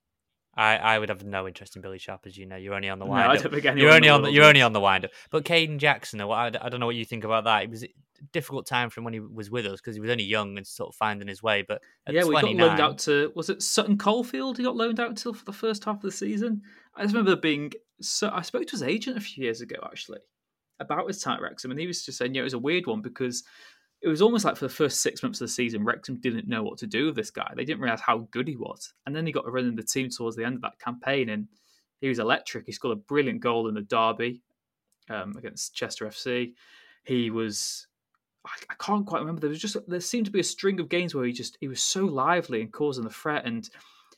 I, I would have no interest in Billy Sharp, as you know. You're only on the wind. No, I don't think anyone You're only on the, you're only on the wind up. But Kayden Jackson, I, I don't know what you think about that. It was a difficult time for him when he was with us because he was only young and sort of finding his way. But at yeah, we got loaned out to was it Sutton Coldfield? He got loaned out until for the first half of the season. I just remember being so. I spoke to his agent a few years ago actually about his time at Wrexham, and he was just saying, yeah, it was a weird one because it was almost like for the first six months of the season, Wrexham didn't know what to do with this guy. They didn't realize how good he was, and then he got a run in the team towards the end of that campaign, and he was electric. He scored a brilliant goal in the derby um, against Chester FC. He was I, I can't quite remember. There was just there seemed to be a string of games where he just he was so lively and causing the threat. And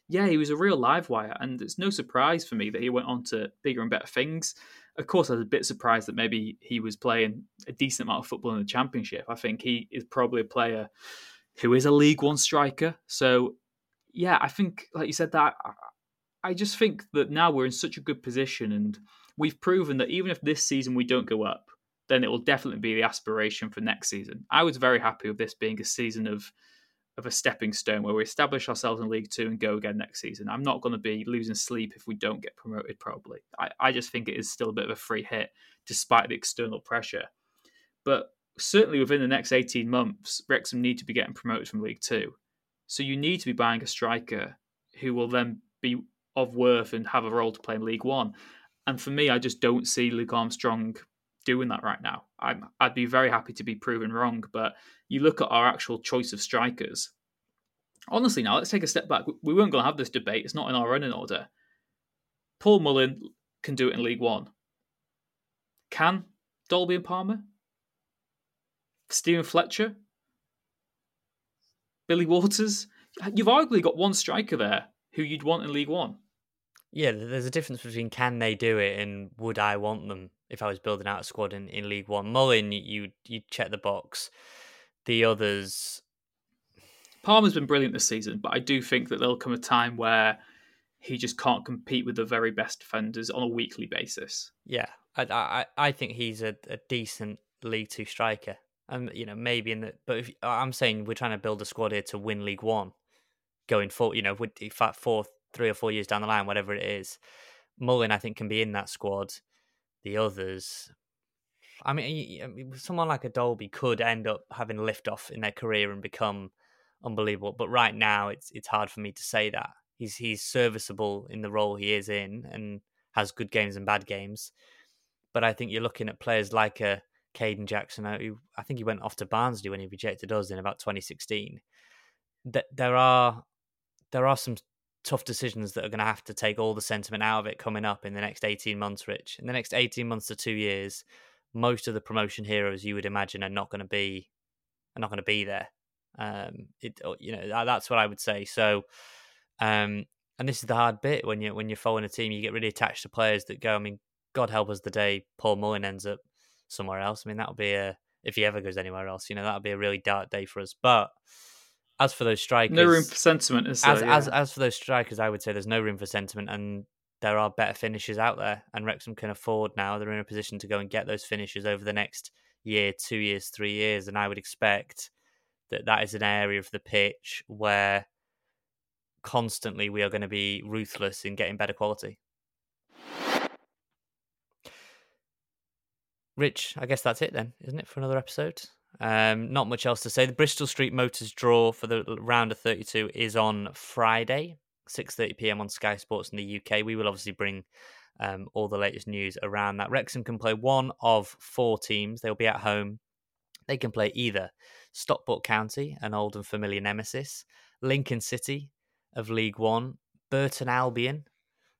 yeah, he was a real live wire. And it's no surprise for me that he went on to bigger and better things. Of course, I was a bit surprised that maybe he was playing a decent amount of football in the championship. I think he is probably a player who is a League One striker. So yeah, I think like you said that. I- just think that now we're in such a good position, and we've proven that even if this season we don't go up, then it will definitely be the aspiration for next season. I was very happy with this being a season of of a stepping stone where we establish ourselves in League Two and go again next season. I'm not going to be losing sleep if we don't get promoted. Probably, I, I just think it is still a bit of a free hit despite the external pressure. But certainly within the next 18 months, Wrexham need to be getting promoted from League Two. So you need to be buying a striker who will then be of worth and have a role to play in League One. And for me, I just don't see Luke Armstrong doing that right now. I'm, I'd be very happy to be proven wrong, but you look at our actual choice of strikers. Honestly, now let's take a step back. We weren't going to have this debate. It's not in our running order. Paul Mullin can do it in League One. Can Dalby and Palmer? Steven Fletcher? Billy Waters? You've arguably got one striker there who you'd want in League One. Yeah, there's a difference between can they do it and would I want them if I was building out a squad in, in League One. Mullin, you you check the box. The others, Palmer's been brilliant this season, but I do think that there'll come a time where he just can't compete with the very best defenders on a weekly basis. yeah, I I, I think he's a, a decent League Two striker. And you know maybe in the but if, I'm saying we're trying to build a squad here to win League One, going for you know with in fact four three or four years down the line, whatever it is. Mullin, I think, can be in that squad. The others, I mean, someone like a Dalby could end up having lift off in their career and become unbelievable. But right now, it's it's hard for me to say that he's he's serviceable in the role he is in and has good games and bad games. But I think you're looking at players like a Kayden Jackson, uh, who I think he went off to Barnsley when he rejected us in about 2016. That there are there are some tough decisions that are going to have to take all the sentiment out of it coming up in the next 18 months, Rich. In the next 18 months to two years, most of the promotion heroes you would imagine are not going to be are not going to be there. Um, it you know that, that's what I would say. So, um, and this is the hard bit when you when you're following a team, you get really attached to players that go. I mean, God help us the day Paul Mullin ends up somewhere else. I mean, that'll be a if he ever goes anywhere else, you know, that'll be a really dark day for us. But as for those strikers, No room for sentiment, is there? as as as for those strikers, I would say there's no room for sentiment, and there are better finishes out there, and Wrexham can afford now. They're in a position to go and get those finishes over the next year, two years, three years, and I would expect that that is an area of the pitch where constantly we are going to be ruthless in getting better quality. Rich, I guess that's it then, isn't it, for another episode? Um, not much else to say. The Bristol Street Motors draw for the round of 32 is on Friday, 6:30 p.m. on Sky Sports in the UK. We will obviously bring um, all the latest news around that. Wrexham can play one of four teams. They'll be at home. They can play either Stockport County, an old and familiar nemesis, Lincoln City of League One, Burton Albion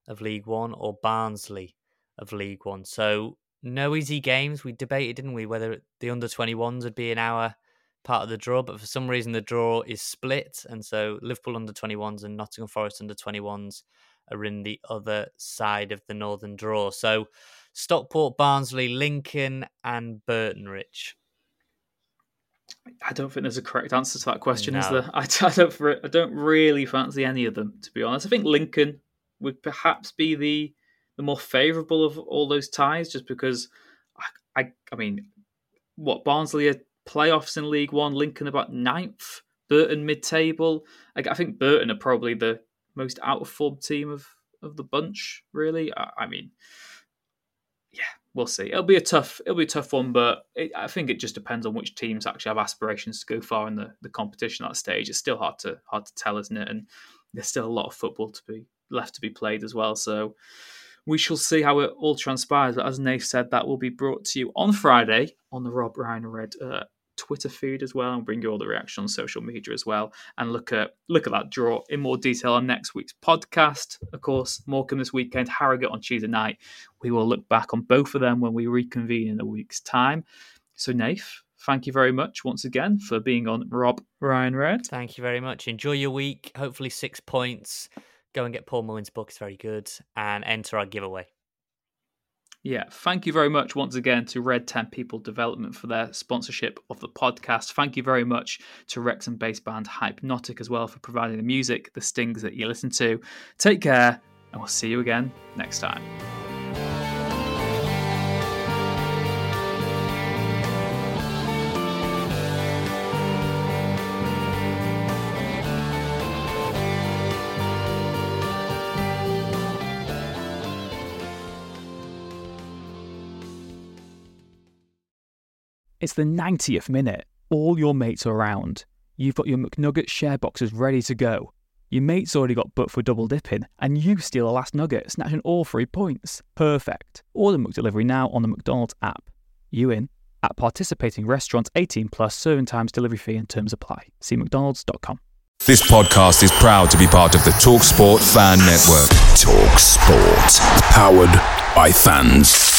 of League One, or Barnsley of League One. So no easy games. We debated, didn't we, whether the under 21s would be in our part of the draw, but for some reason the draw is split. And so Liverpool under 21s and Nottingham Forest under 21s are in the other side of the northern draw. So Stockport, Barnsley, Lincoln, and Burton Rich. I don't think there's a correct answer to that question, No. is there? [LAUGHS] I, I don't. I don't really fancy any of them, to be honest. I think Lincoln would perhaps be the the more favourable of all those ties, just because I, I, I mean, what Barnsley are playoffs in League One, Lincoln about ninth, Burton mid-table. I, I think Burton are probably the most out of form team of of the bunch. Really, I, I mean, yeah, we'll see. It'll be a tough. It'll be a tough one, but it, I think it just depends on which teams actually have aspirations to go far in the, the competition at that stage. It's still hard to hard to tell, isn't it? And there's still a lot of football to be left to be played as well. So we shall see how it all transpires. But as Nate said, that will be brought to you on Friday on the Rob Ryan Red uh, Twitter feed as well, and bring you all the reaction on social media as well, and look at look at that draw in more detail on next week's podcast. Of course, Morecambe this weekend, Harrogate on Tuesday night. We will look back on both of them when we reconvene in a week's time. So, Nath, thank you very much once again for being on Rob Ryan Red. Thank you very much. Enjoy your week. Hopefully, six points. Go and get Paul Mullin's book. It's very good. And enter our giveaway. Yeah, thank you very much once again to Red 10 People Development for their sponsorship of the podcast. Thank you very much to Wrexham based band Hypenotic as well for providing the music, the stings that you listen to. Take care, and we'll see you again next time. It's the 90th minute. All your mates are around. You've got your McNugget share boxes ready to go. Your mate's already got booked for double dipping, and you steal the last nugget, snatching all three points. Perfect. Order McDelivery now on the McDonald's app. You in? At participating restaurants 18 plus serving times, delivery fee and terms apply. See McDonald's.com. This podcast is proud to be part of the TalkSport Fan Network. Talk Sport. Powered by fans.